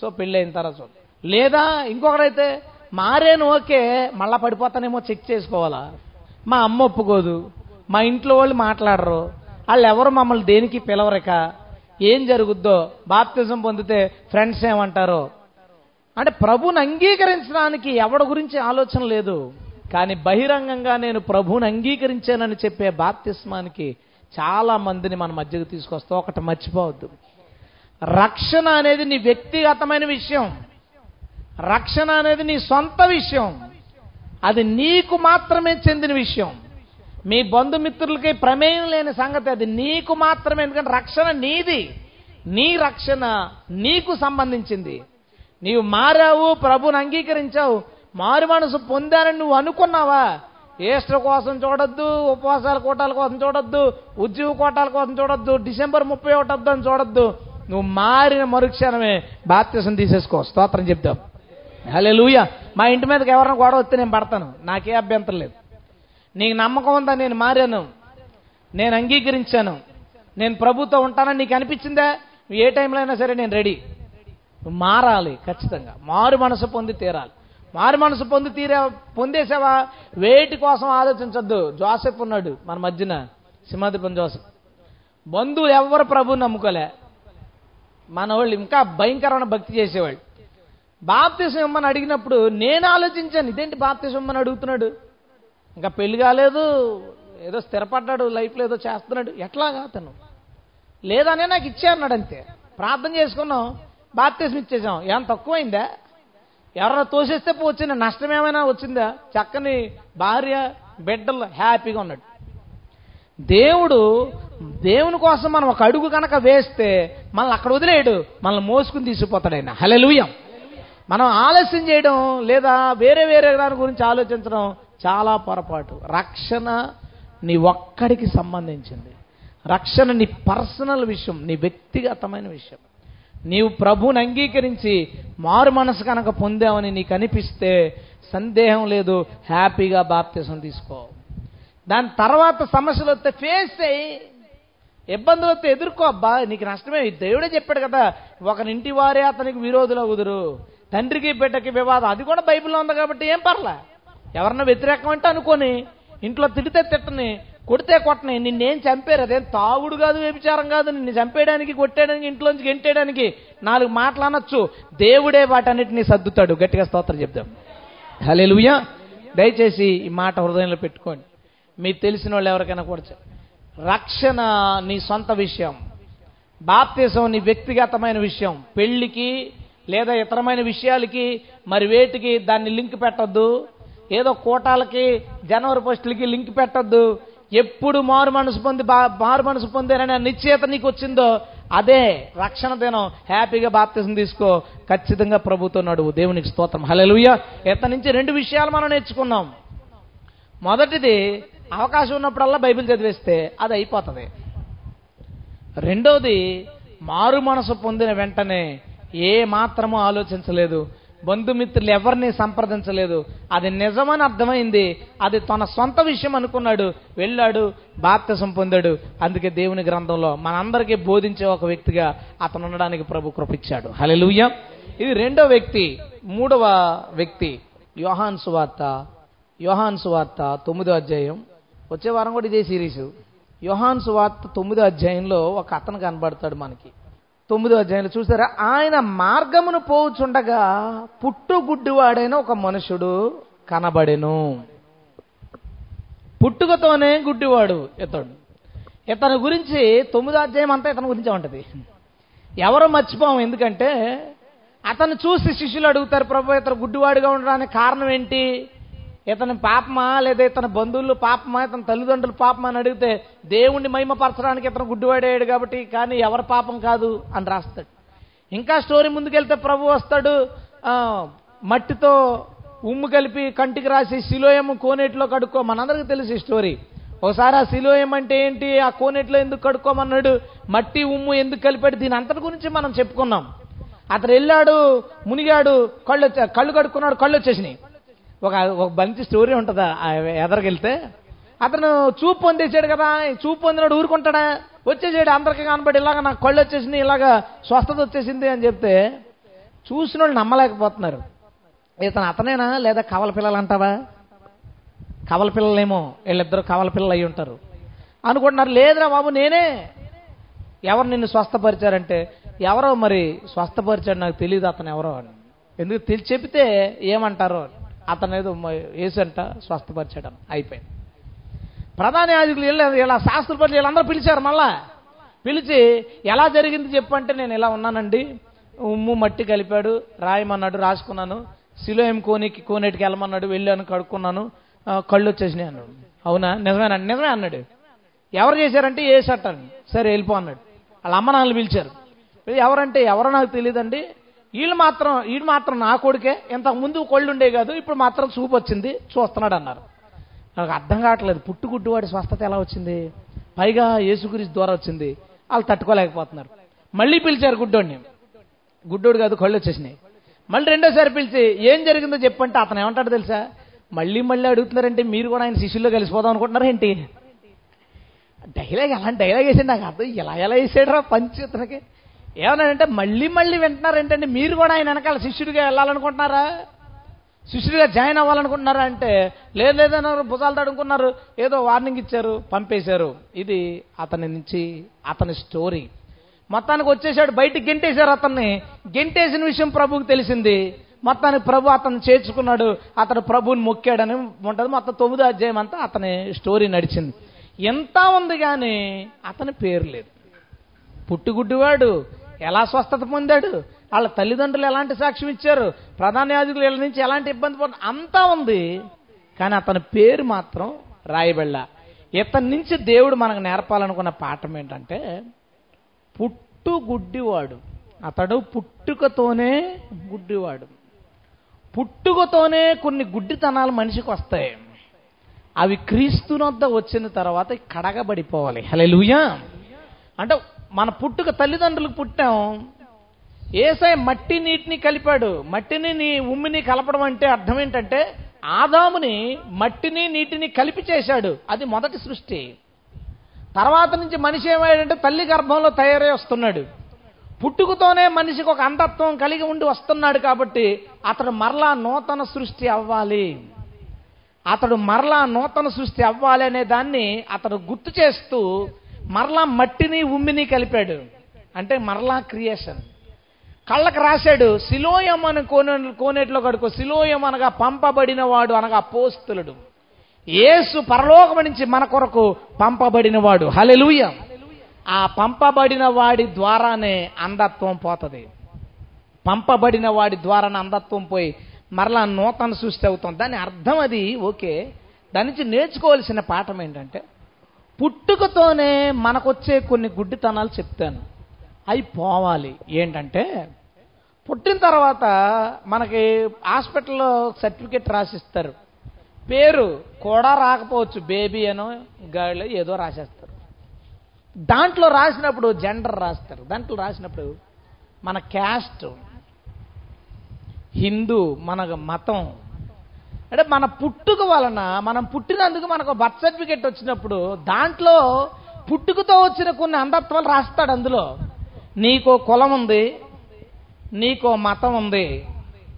[SPEAKER 1] సో పెళ్ళి అయిన తర్వాత చూద్దాం. లేదా ఇంకొకరైతే మారేను ఓకే మళ్ళా పడిపోతానేమో చెక్ చేసుకోవాలా? మా అమ్మ ఒప్పుకోదు. మా ఇంట్లో వాళ్ళు మాట్లాడరు. వాళ్ళు ఎవరు మమ్మల్ని దేనికి పిలవరక? ఏం జరుగుద్దో? బాప్తిజం పొందితే ఫ్రెండ్స్ ఏమంటారో? అంటే ప్రభుని అంగీకరించడానికి ఎవడి గురించి ఆలోచన లేదు. కానీ బహిరంగంగా నేను ప్రభువుని అంగీకరించానని చెప్పే బాప్తిస్మానికి చాలా మందిని మన మధ్యకు తీసుకొస్తాం ఒకటి మర్చిపోవద్దు. రక్షణ అనేది నీ వ్యక్తిగతమైన విషయం. రక్షణ అనేది నీ సొంత విషయం. అది నీకు మాత్రమే చెందిన విషయం. మీ బంధుమిత్రులకి ప్రమేయం లేని సంగతి అది నీకు మాత్రమే. ఎందుకంటే రక్షణ నీది. నీ రక్షణ నీకు సంబంధించింది. నీవు మారావు ప్రభుని అంగీకరించావు. మారు మనసు పొందానని నువ్వు అనుకున్నావా? ఈస్టర్ కోసం చూడొద్దు ఉపవాసాల కోటాల కోసం చూడొద్దు ఉద్యోగ కోటాల కోసం చూడొద్దు డిసెంబర్ ముప్పై ఒకటి అని చూడొద్దు. నువ్వు మారిన మరుక్షణమే బాప్తిసం తీసేసుకో. స్తోత్రం చెప్తాం హలే మా ఇంటి మీదకి ఎవరైనా గొడవ వస్తే నేను పడతాను. నాకే అభ్యంతరం లేదు. నీకు నమ్మకం ఉందా నేను మారాను? నేను అంగీకరించాను. నేను ప్రభుత్వం ఉంటానని నీకు అనిపించిందా? నువ్వు ఏ టైంలో అయినా సరే నేను రెడీ. నువ్వు మారాలి ఖచ్చితంగా. మారు మనసు పొంది తీరాలి. మారు మనసు పొంది తీరే పొందేసావా వేటి కోసం ఆలోచించద్దు. జోసెఫ్ ఉన్నాడు మన మధ్యన. సింహాద్రిపం జోసెఫ్. బంధువులు ఎవరు ప్రభు నమ్ముకోలే. మన వాళ్ళు ఇంకా భయంకరమైన భక్తి చేసేవాళ్ళు. బాప్తిసం ఇమ్మని అడిగినప్పుడు నేను ఆలోచించాను ఇదేంటి బాప్తిసం ఇమ్మని అడుగుతున్నాడు? ఇంకా పెళ్ళి కాలేదు ఏదో స్థిరపడ్డాడు లైఫ్లో ఏదో చేస్తున్నాడు. ఎట్లాగా అతను? లేదనే నాకు ఇచ్చే అన్నాడు అంతే. ప్రార్థన చేసుకున్నాం బాప్తిసం ఇచ్చేసాం. ఏం తక్కువైందా? ఎవరైనా తోసేస్తే వచ్చిన నష్టం ఏమైనా వచ్చిందా? చక్కని భార్య బిడ్డలు హ్యాపీగా ఉన్నాడు. దేవుడు దేవుని కోసం మనం ఒక అడుగు కనుక వేస్తే మనల్ని అక్కడ వదిలేయడు మనల్ని మోసుకుని తీసుకుపోతాడు ఆయన. హలెలుయం మనం ఆలస్యం చేయడం లేదా వేరే వేరే దాని గురించి ఆలోచించడం చాలా పొరపాటు. రక్షణ నీ ఒక్కడికి సంబంధించింది. రక్షణ నీ పర్సనల్ విషయం నీ వ్యక్తిగతమైన విషయం. నీవు ప్రభుని అంగీకరించి మారు మనసు కనుక పొందావని నీకు అనిపిస్తే సందేహం లేదు హ్యాపీగా బాప్తీసం తీసుకో. దాని తర్వాత సమస్యలు వస్తే ఫేస్ అయ్యి ఇబ్బందులు వస్తే ఎదుర్కో అబ్బా నీకు నష్టమే. దేవుడే చెప్పాడు కదా ఒకరింటి వారే అతనికి విరోధులు అవుదురు. తండ్రికి బిడ్డకి వివాదం. అది కూడా బైబిల్లో ఉంది కాబట్టి ఏం పర్లే. ఎవరన్నా వ్యతిరేకం అంటే అనుకోని ఇంట్లో తిడితే తిట్టని కొడితే కొట్టని నిన్నేం చంపారు? అదేం తాగుడు కాదు వ్యభిచారం కాదు నిన్ను చంపేయడానికి కొట్టేయడానికి ఇంట్లోంచి గెంటేయడానికి నాలుగు మాటలు అనొచ్చు. దేవుడే వాటన్నిటిని సర్దుతాడు. గట్టిగా స్తోత్రం చెప్దాం. హలే దయచేసి ఈ మాట హృదయంలో పెట్టుకోండి. మీకు తెలిసిన వాళ్ళు ఎవరికైనా కూడా రక్షణ నీ సొంత విషయం. బాప్తీసం నీ వ్యక్తిగతమైన విషయం. పెళ్ళికి లేదా ఇతరమైన విషయాలకి మరి వేటికి దాన్ని లింక్ పెట్టొద్దు. ఏదో కోటాలకి జనవరి పోస్టులకి లింక్ పెట్టొద్దు. ఎప్పుడు మారు మనసు పొంది మారు మనసు పొందారనే నిశ్చేత నీకు వచ్చిందో అదే రక్షణ దినం. హ్యాపీగా బాప్తిజం తీసుకో. ఖచ్చితంగా ప్రభుతో నడువు. దేవునికి స్తోత్రం. హల్లెలూయా. ఇతని నుంచి రెండు విషయాలు మనం నేర్చుకున్నాం. మొదటిది అవకాశం ఉన్నప్పుడల్లా బైబిల్ చదివేస్తే అది అయిపోతుంది. రెండోది మారు మనసు పొందిన వెంటనే ఏ మాత్రమూ ఆలోచించలేదు. బంధుమిత్రులు ఎవరిని సంప్రదించలేదు. అది నిజమని అర్థమైంది. అది తన సొంత విషయం అనుకున్నాడు. వెళ్ళాడు బాప్తిసం పొందాడు. అందుకే దేవుని గ్రంథంలో మనందరికీ బోధించే ఒక వ్యక్తిగా అతను ఉండడానికి ప్రభు కృపించాడు. హలెలుయ్య ఇది రెండో వ్యక్తి. మూడవ వ్యక్తి. యోహాన్ సువార్త. యోహాన్ సువార్త తొమ్మిదో అధ్యాయం. వచ్చే వారం కూడా ఇదే సిరీస్. యోహాన్ సువార్త తొమ్మిదో అధ్యాయంలో ఒక అతను కనబడతాడు మనకి. తొమ్మిదో అధ్యాయంలో చూసారా? ఆయన మార్గమును పోవుచుండగా పుట్టుగుడ్డివాడైన ఒక మనుషుడు కనబడెను. పుట్టుకతోనే గుడ్డివాడు ఇతడు. ఇతని గురించి తొమ్మిదో అధ్యాయం అంతా ఇతని గురించే ఉంటుంది. ఎవరో మర్చిపోము ఎందుకంటే అతను చూసి శిష్యులు అడుగుతారు ప్రభు ఇతను గుడ్డివాడిగా ఉండడానికి కారణం ఏంటి? ఇతని పాపమా లేదా ఇతని బంధువులు పాపమా ఇతని తల్లిదండ్రులు పాపమా అని అడిగితే దేవుణ్ణి మహిమపరచడానికి ఇతను గుడ్డివాడాడు కాబట్టి కానీ ఎవరి పాపం కాదు అని రాస్తాడు. ఇంకా స్టోరీ ముందుకెళ్తే ప్రభు వస్తాడు మట్టితో ఉమ్ము కలిపి కంటికి రాసి శిలోయము కోనేటిలో కడుక్కో. మనందరికీ తెలుసు ఈ స్టోరీ. ఒకసారి ఆ శిలోయం అంటే ఏంటి? ఆ కోనేటిలో ఎందుకు కడుక్కోమన్నాడు? మట్టి ఉమ్ము ఎందుకు కలిపాడు? దీని అంతటి గురించి మనం చెప్పుకున్నాం. అతను వెళ్ళాడు మునిగాడు కళ్ళు కళ్ళు కడుక్కున్నాడు కళ్ళు వచ్చేసినాయి. ఒక ఒక మంచి స్టోరీ ఉంటుందా? ఎదరికెళ్తే అతను చూపు పొందేసాడు కదా చూపు పొందినాడు ఊరుకుంటాడా? వచ్చేసాడు అందరికీ కనబడి ఇలాగ నాకు కళ్ళు వచ్చేసింది ఇలాగ స్వస్థత వచ్చేసింది అని చెప్తే చూసిన వాళ్ళు నమ్మలేకపోతున్నారు. ఇతను అతనేనా లేదా కవల పిల్లలు అంటావా? కవల పిల్లలేమో వీళ్ళిద్దరు కవల పిల్లలు అయి ఉంటారు. అనుకుంటున్నారు లేదురా బాబు నేనే. ఎవరు నిన్ను స్వస్థపరిచారంటే ఎవరో మరి స్వస్థపరిచాడు నాకు తెలియదు అతను ఎవరో అని. ఎందుకు తెలిసి చెప్తే ఏమంటారో అని. అతను ఏదో వేసంట స్వస్థపరిచడం అయిపోయింది. ప్రధాన యాజకులు వెళ్ళారు ఇలా శాస్త్రపతి వీళ్ళందరూ పిలిచారు మళ్ళా. పిలిచి ఎలా జరిగింది చెప్పంటే నేను ఇలా ఉన్నానండి. ఉమ్ము మట్టి కలిపాడు రాయమన్నాడు రాసుకున్నాను. సిలోయం కోనికి కోనేటికి వెళ్ళమన్నాడు వెళ్ళాను కడుక్కున్నాను. కళ్ళు వచ్చేసినాయి అన్నాడు. అవునా? నిజమేనా నిజమే అన్నాడు. ఎవరు చేశారంటే ఏ సట్టాను సరే వెళ్ళిపో అన్నాడు. వాళ్ళ అమ్మ నాన్నలు పిలిచారు. ఎవరంటే ఎవరో నాకు తెలియదండి. వీళ్ళు మాత్రం వీడు మాత్రం నా కొడుకే. ఇంతకు ముందు కొళ్ళుండే కాదు ఇప్పుడు మాత్రం చూపు వచ్చింది. చూస్తున్నాడు అన్నారు నాకు అర్థం కావట్లేదు. పుట్టుగుడ్డువాడి స్వస్థత ఎలా వచ్చింది? పైగా యేసుగురించి ద్వారా వచ్చింది. వాళ్ళు తట్టుకోలేకపోతున్నారు. మళ్ళీ పిలిచారు గుడ్డోడిని. గుడ్డోడు కాదు కళ్ళు వచ్చేసినాయి. మళ్ళీ రెండోసారి పిలిచి ఏం జరిగిందో చెప్పంటే అతను ఏమంటాడు తెలుసా? మళ్ళీ మళ్ళీ అడుగుతున్నారంటే మీరు కూడా ఆయన శిష్యుల్లో కలిసిపోదాం అనుకుంటున్నారు ఏంటి? డైలాగ్ అలాంటి డైలాగ్ వేసాడు నాకు అర్థం ఎలా ఎలా వేసాడు రా పంచి ఇతనికి? ఏమన్నాడంటే మళ్ళీ మళ్ళీ వింటున్నారేంటండి? మీరు కూడా ఆయన వెనకాల శిష్యుడిగా వెళ్ళాలనుకుంటున్నారా? శిష్యుడిగా జాయిన్ అవ్వాలనుకుంటున్నారా అంటే లేదు లేదన్నారు భుజాలు తడుకున్నారు ఏదో వార్నింగ్ ఇచ్చారు పంపేశారు. ఇది అతని నుంచి అతని స్టోరీ. మొత్తానికి వచ్చేసాడు బయటికి గెంటేశారు అతన్ని. గెంటేసిన విషయం ప్రభువుకి తెలిసింది. మొత్తానికి ప్రభు అతను చేర్చుకున్నాడు. అతను ప్రభువుని మొక్కాడని ఉంటుంది. మొత్తం తొమ్మిదో అధ్యాయం అంతా అతని స్టోరీ నడిచింది. ఎంత ఉంది కానీ అతని పేరు లేదు. పుట్టుగుడ్డివాడు ఎలా స్వస్థత పొందాడు? వాళ్ళ తల్లిదండ్రులు ఎలాంటి సాక్ష్యం ఇచ్చారు? ప్రధాన యాజకులు వీళ్ళ నుంచి ఎలాంటి ఇబ్బంది పడు అంతా ఉంది. కానీ అతని పేరు మాత్రం రాయబెళ్ళ ఇతని నుంచి దేవుడు మనకు నేర్పాలనుకున్న పాఠం ఏంటంటే పుట్టు గుడ్డివాడు అతడు పుట్టుకతోనే గుడ్డివాడు. పుట్టుకతోనే కొన్ని గుడ్డితనాలు మనిషికి వస్తాయి. అవి క్రీస్తునొద్ద వచ్చిన తర్వాత కడగబడిపోవాలి. హలెలుయా అంటే మన పుట్టుక తల్లిదండ్రులకు పుట్టాం. ఏసై మట్టి నీటిని కలిపాడు. మట్టిని నీ ఉమ్మిని కలపడం అంటే అర్థం ఏంటంటే ఆదాముని మట్టిని నీటిని కలిపి చేశాడు. అది మొదటి సృష్టి. తర్వాత నుంచి మనిషి ఏమయ్యాడంటే తల్లి గర్భంలో తయారై వస్తున్నాడు. పుట్టుకతోనే మనిషికి ఒక అంధత్వం కలిగి ఉండి వస్తున్నాడు కాబట్టి అతడు మరలా నూతన సృష్టి అవ్వాలి. అతడు మరలా నూతన సృష్టి అవ్వాలి అనే దాన్ని అతడు గుర్తు చేస్తూ మరలా మట్టిని ఉమ్మిని కలిపాడు. అంటే మరలా క్రియేషన్. కళ్ళకు రాశాడు శిలోయం అని కోనే కోనేట్లో కడుకో శిలోయం అనగా పంపబడిన వాడు అనగా పోస్తులుడు ఏసు పరలోకం నుంచి మన కొరకు పంపబడినవాడు. హలెలుయ ఆ పంపబడిన వాడి ద్వారానే అంధత్వం పోతుంది. పంపబడిన వాడి ద్వారానే అంధత్వం పోయి మరలా నూతన సృష్టి అవుతుంది దాని అర్థం అది ఓకే. దాని నుంచి నేర్చుకోవాల్సిన పాఠం ఏంటంటే పుట్టుకతోనే మనకొచ్చే కొన్ని గుడ్డితనాలు చెప్తాను. అవి పోవాలి. ఏంటంటే పుట్టిన తర్వాత మనకి హాస్పిటల్లో సర్టిఫికెట్ రాసిస్తారు. పేరు కూడా రాకపోవచ్చు. బేబీ అనో గాడిలో ఏదో రాసేస్తారు. దాంట్లో రాసినప్పుడు జెండర్ రాస్తారు. దాంట్లో రాసినప్పుడు మన క్యాస్ట్ హిందూ మన మతం అంటే మన పుట్టుక వలన మనం పుట్టినందుకు మనకు బర్త్ సర్టిఫికెట్ వచ్చినప్పుడు దాంట్లో పుట్టుకతో వచ్చిన కొన్ని అంధత్వాలు రాస్తాడు అందులో. నీకో కులం ఉంది నీకో మతం ఉంది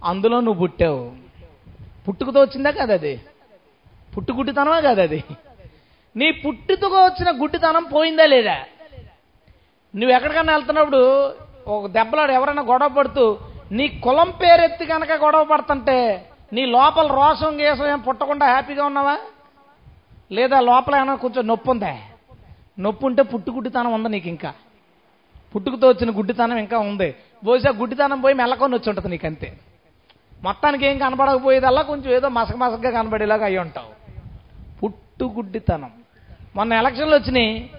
[SPEAKER 1] అందులో నువ్వు పుట్టావు. పుట్టుకతో వచ్చిందా కదా అది? పుట్టుగుడ్డితనమే కదా అది? నీ పుట్టుతో వచ్చిన గుడ్డితనం పోయిందా లేదా? నువ్వు ఎక్కడికన్నా వెళ్తున్నప్పుడు ఒక దెబ్బలాడు ఎవరైనా గొడవ పడుతూ నీ కులం పేరెత్తి కనుక గొడవ పడుతుంటే నీ లోపల రోషం గీసం ఏం పుట్టకుండా హ్యాపీగా ఉన్నావా? లేదా లోపల ఏమైనా కొంచెం నొప్పి ఉందా? నొప్పి ఉంటే పుట్టుగుడ్డితనం ఉంది నీకు ఇంకా. పుట్టుకతో వచ్చిన గుడ్డితనం ఇంకా ఉంది. బహుశా గుడ్డితనం పోయి మెల్లకొని వచ్చి ఉంటుంది నీకు అంతే మొత్తానికి ఏం కనబడకపోయేదల్లా కొంచెం ఏదో మసక మసకగా కనబడేలాగా అయి ఉంటావు. పుట్టుగుడ్డితనం. మొన్న ఎలక్షన్లు వచ్చినాయి.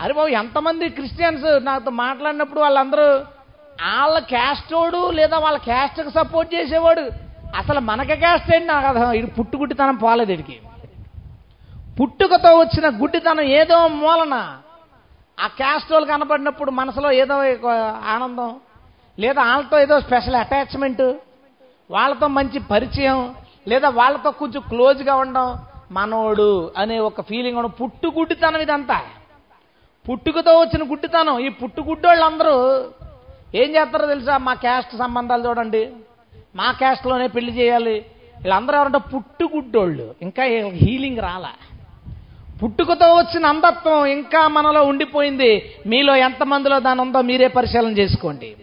[SPEAKER 1] అరే బాబు ఎంతమంది క్రిస్టియన్స్ నాతో మాట్లాడినప్పుడు వాళ్ళందరూ వాళ్ళ క్యాస్టోడు లేదా వాళ్ళ క్యాస్ట్కి సపోర్ట్ చేసేవాడు. అసలు మనకి క్యాస్ట్ నాకు అర్థం ఇది పుట్టుగుడ్డితనం పోలేదు ఇడికి పుట్టుకతో వచ్చిన గుడ్డితనం ఏదో మూలన ఆ క్యాస్ట్రోల్ కనపడినప్పుడు మనసులో ఏదో ఆనందం లేదా వాళ్ళతో ఏదో స్పెషల్ అటాచ్మెంట్ వాళ్ళతో మంచి పరిచయం లేదా వాళ్ళతో కొంచెం క్లోజ్గా ఉండడం మనోడు అనే ఒక ఫీలింగ్ ఉండడం. పుట్టుగుడ్డితనం ఇదంతా. పుట్టుకతో వచ్చిన గుడ్డితనం. ఈ పుట్టుగుడ్డోళ్ళందరూ ఏం చేస్తారో తెలుసా? మా క్యాస్ట్ సంబంధాలు చూడండి. మా క్యాస్ట్లోనే పెళ్ళి చేయాలి. వీళ్ళందరూ ఎవరంటే పుట్టుగుడ్డోళ్ళు. ఇంకా హీలింగ్ రాలా. పుట్టుకతో వచ్చిన అంధత్వం ఇంకా మనలో ఉండిపోయింది. మీలో ఎంతమందిలో దాని ఉందో మీరే పరిశీలన చేసుకోండి.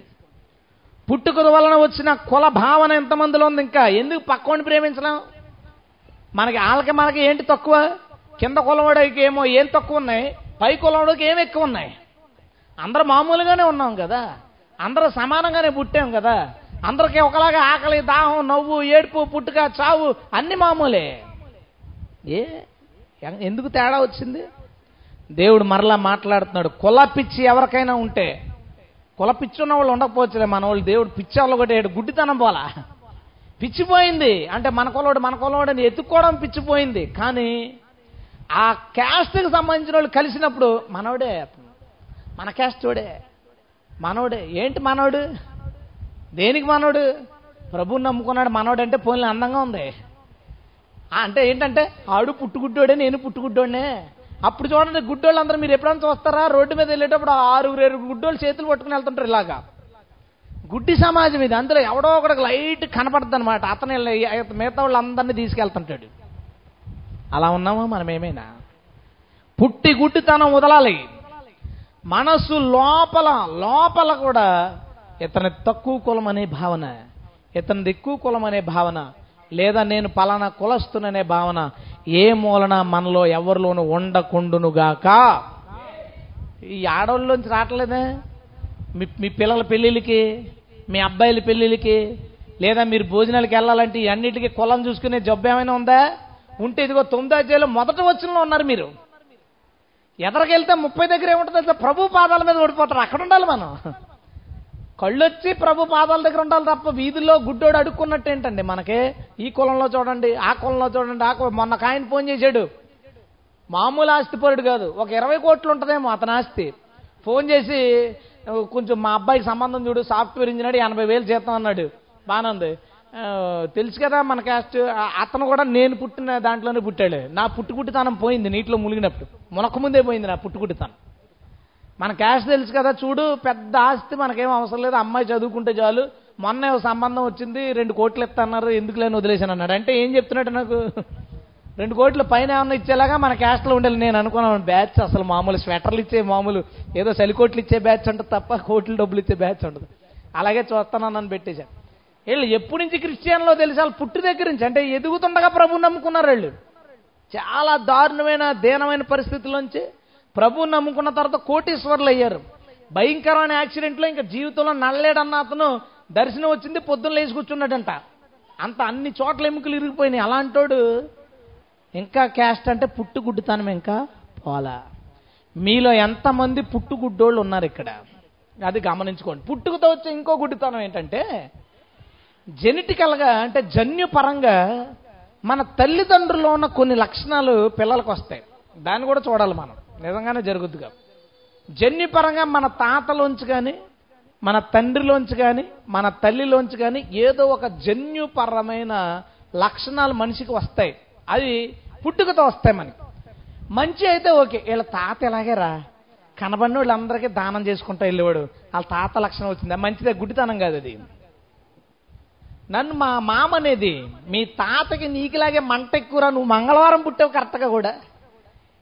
[SPEAKER 1] పుట్టుక వలన వచ్చిన కుల భావన ఎంతమందిలో ఉంది ఇంకా? ఎందుకు పక్కోని ప్రేమించడం? మనకి వాళ్ళకి మనకి ఏంటి తక్కువ? కింద కులవాడికి ఏమో ఏం తక్కువ ఉన్నాయి? పై కులవాడికి ఏం ఎక్కువ ఉన్నాయి? అందరూ మామూలుగానే ఉన్నాం కదా. అందరూ సమానంగానే పుట్టాం కదా. అందరికీ ఒకలాగా ఆకలి దాహం నవ్వు ఏడుపు పుట్టుక చావు అన్ని మామూలే. ఏ? ఎందుకు తేడా వచ్చింది? దేవుడు మరలా మాట్లాడుతున్నాడు. కుల పిచ్చి ఎవరికైనా ఉంటే కుల పిచ్చి ఉన్న వాళ్ళు ఉండకపోవచ్చులే మన వాళ్ళు దేవుడు పిచ్చి వాళ్ళు కొట్టాడు గుడ్డితనం పోలా. పిచ్చిపోయింది. అంటే మన కొలవాడు మన కొలవాడు అని ఎత్తుక్కోవడం పిచ్చిపోయింది. కానీ ఆ క్యాస్ట్కి సంబంధించిన వాళ్ళు కలిసినప్పుడు మనవడే మన క్యాస్ట్ వాడే. మనోడే ఏంటి మనోడు దేనికి మనోడు? ప్రభుని నమ్ముకున్నాడు. మనోడు అంటే పోన్లే అందంగా ఉంది. అంటే ఏంటంటే ఆడు పుట్టుగుడ్డోడే నేను పుట్టుగుడ్డోడే అప్పుడు చూడండి గుడ్డోళ్ళు అందరూ మీరు ఎప్పుడైనా చూస్తారా? రోడ్డు మీద వెళ్ళేటప్పుడు ఆరుగురు ఏడు గుడ్డోళ్ళు చేతులు పట్టుకుని వెళ్తుంటారు ఇలాగా. గుడ్డి సమాజం ఇది. అందులో ఎవడో ఒకడికి లైట్ కనపడుతుంది అనమాట అతను మిగతా వాళ్ళందరినీ తీసుకెళ్తుంటాడు. అలా ఉన్నామా మనం ఏమైనా పుట్టి గుడ్డితనం వదలాలి. మనసు లోపల లోపల కూడా ఇతని తక్కువ కులం అనే భావన ఇతనిది ఎక్కువ కులం అనే భావన లేదా నేను పలానా కులస్తుననే భావన ఏ మూలన మనలో ఎవరిలోనూ ఉండకుండునుగాక ఈ ఆడవాళ్ళలోంచి రావట్లేదే? మీ మీ పిల్లల పెళ్ళిళ్ళకి మీ అబ్బాయిల పెళ్ళిళ్ళకి లేదా మీరు భోజనాలకు వెళ్ళాలంటే ఈ అన్నిటికీ కులం చూసుకునే జబ్బు ఏమైనా ఉందా? ఉంటే ఇదిగో తొమ్మిది అధ్యాయులు మొదటి వచ్చినలో ఉన్నారు మీరు. ఎదరికెళ్తే ముప్పై దగ్గర ఏముంటుంది? ప్రభు పాదాల మీద ఓడిపోతారు. అక్కడ ఉండాలి మనం. కళ్ళొచ్చి ప్రభు పాదాల దగ్గర ఉండాలి తప్ప వీధుల్లో గుడ్డోడు అడుక్కున్నట్టు ఏంటండి? మనకి ఈ కులంలో చూడండి ఆ కులంలో చూడండి ఆ కులం. మొన్న కాయన ఫోన్ చేశాడు. మామూలు ఆస్తిపరుడు కాదు. ఒక ఇరవై కోట్లు ఉంటుందేమో అతని ఆస్తి. ఫోన్ చేసి కొంచెం మా అబ్బాయికి సంబంధం చూడు సాఫ్ట్వేర్ ఇంజనీర్ ఎనభై వేలు జీతం అన్నాడు. బాగానే ఉంది. తెలుసు కదా మన క్యాస్ట్. అతను కూడా నేను పుట్టిన దాంట్లోనే పుట్టాడు. నా పుట్టుకుట్టితనం పోయింది నీటిలో మునిగినప్పుడు. మునక ముందే పోయింది నా పుట్టుకుట్టితనం. మన క్యాష్ తెలుసు కదా చూడు పెద్ద ఆస్తి మనకేం అవసరం లేదు. అమ్మాయి చదువుకుంటే చాలు. మొన్న సంబంధం వచ్చింది రెండు కోట్లు ఇస్తున్నారు ఎందుకు లేని వదిలేసాను అన్నాడు. అంటే ఏం చెప్తున్నాడు నాకు? రెండు కోట్ల పైన ఏమన్నా ఇచ్చేలాగా మన క్యాస్ట్లో ఉండాలి. నేను అనుకున్నాను బ్యాచ్ అసలు మామూలు స్వెటర్లు ఇచ్చే మామూలు ఏదో చలికోట్లు ఇచ్చే బ్యాచ్ ఉంటుంది తప్ప కోట్లు డబ్బులు ఇచ్చే బ్యాచ్ ఉండదు అలాగే చూస్తానని నన్ను పెట్టేశాను వీళ్ళు ఎప్పటి నుంచి క్రిస్టియన్లో తెలిసి? వాళ్ళు పుట్టి దగ్గర నుంచి. అంటే ఎదుగుతుండగా ప్రభు నమ్ముకున్నారు వీళ్ళు. చాలా దారుణమైన దీనమైన పరిస్థితుల్లోంచి ప్రభువుని నమ్ముకున్న తర్వాత కోటీశ్వర్లు అయ్యారు. భయంకరమైన యాక్సిడెంట్లో ఇంకా జీవితంలో నల్లేడన్న అతను దర్శనం వచ్చింది పొద్దున్న లేచి కూర్చున్నాడంట. అంత అన్ని చోట్ల ఎముకలు ఇరిగిపోయినాయి. అలాంటోడు ఇంకా క్యాస్ట్ అంటే పుట్టుగుడ్డుతానం ఇంకా పోలా. మీలో ఎంతమంది పుట్టుగుడ్డోళ్ళు ఉన్నారు ఇక్కడ? అది గమనించుకోండి. పుట్టుకతో వచ్చే ఇంకో గుడ్డితనం ఏంటంటే జెనెటికల్గా అంటే జన్యుపరంగా మన తల్లిదండ్రుల్లో ఉన్న కొన్ని లక్షణాలు పిల్లలకు వస్తాయి. దాన్ని కూడా చూడాలి మనం. నిజంగానే జరుగుద్దిగా. జన్యుపరంగా మన తాతలోంచి కానీ మన తండ్రిలోంచి కానీ మన తల్లిలోంచి కానీ ఏదో ఒక జన్యుపరమైన లక్షణాలు మనిషికి వస్తాయి. అవి పుట్టుకతో వస్తాయి మనకి. మంచి అయితే ఓకే. వీళ్ళ తాత ఎలాగేరా? కనబడిన వాళ్ళందరికీ దానం చేసుకుంటా వెళ్ళేవాడు. వాళ్ళ తాత లక్షణం వచ్చింది. మంచిదే. గుడ్డితనం కాదు అది. నన్ను మా మామ అనేది మీ తాతకి నీకులాగే మంట ఎక్కువరా? నువ్వు మంగళవారం పుట్టావు కరెక్ట్గా కూడా.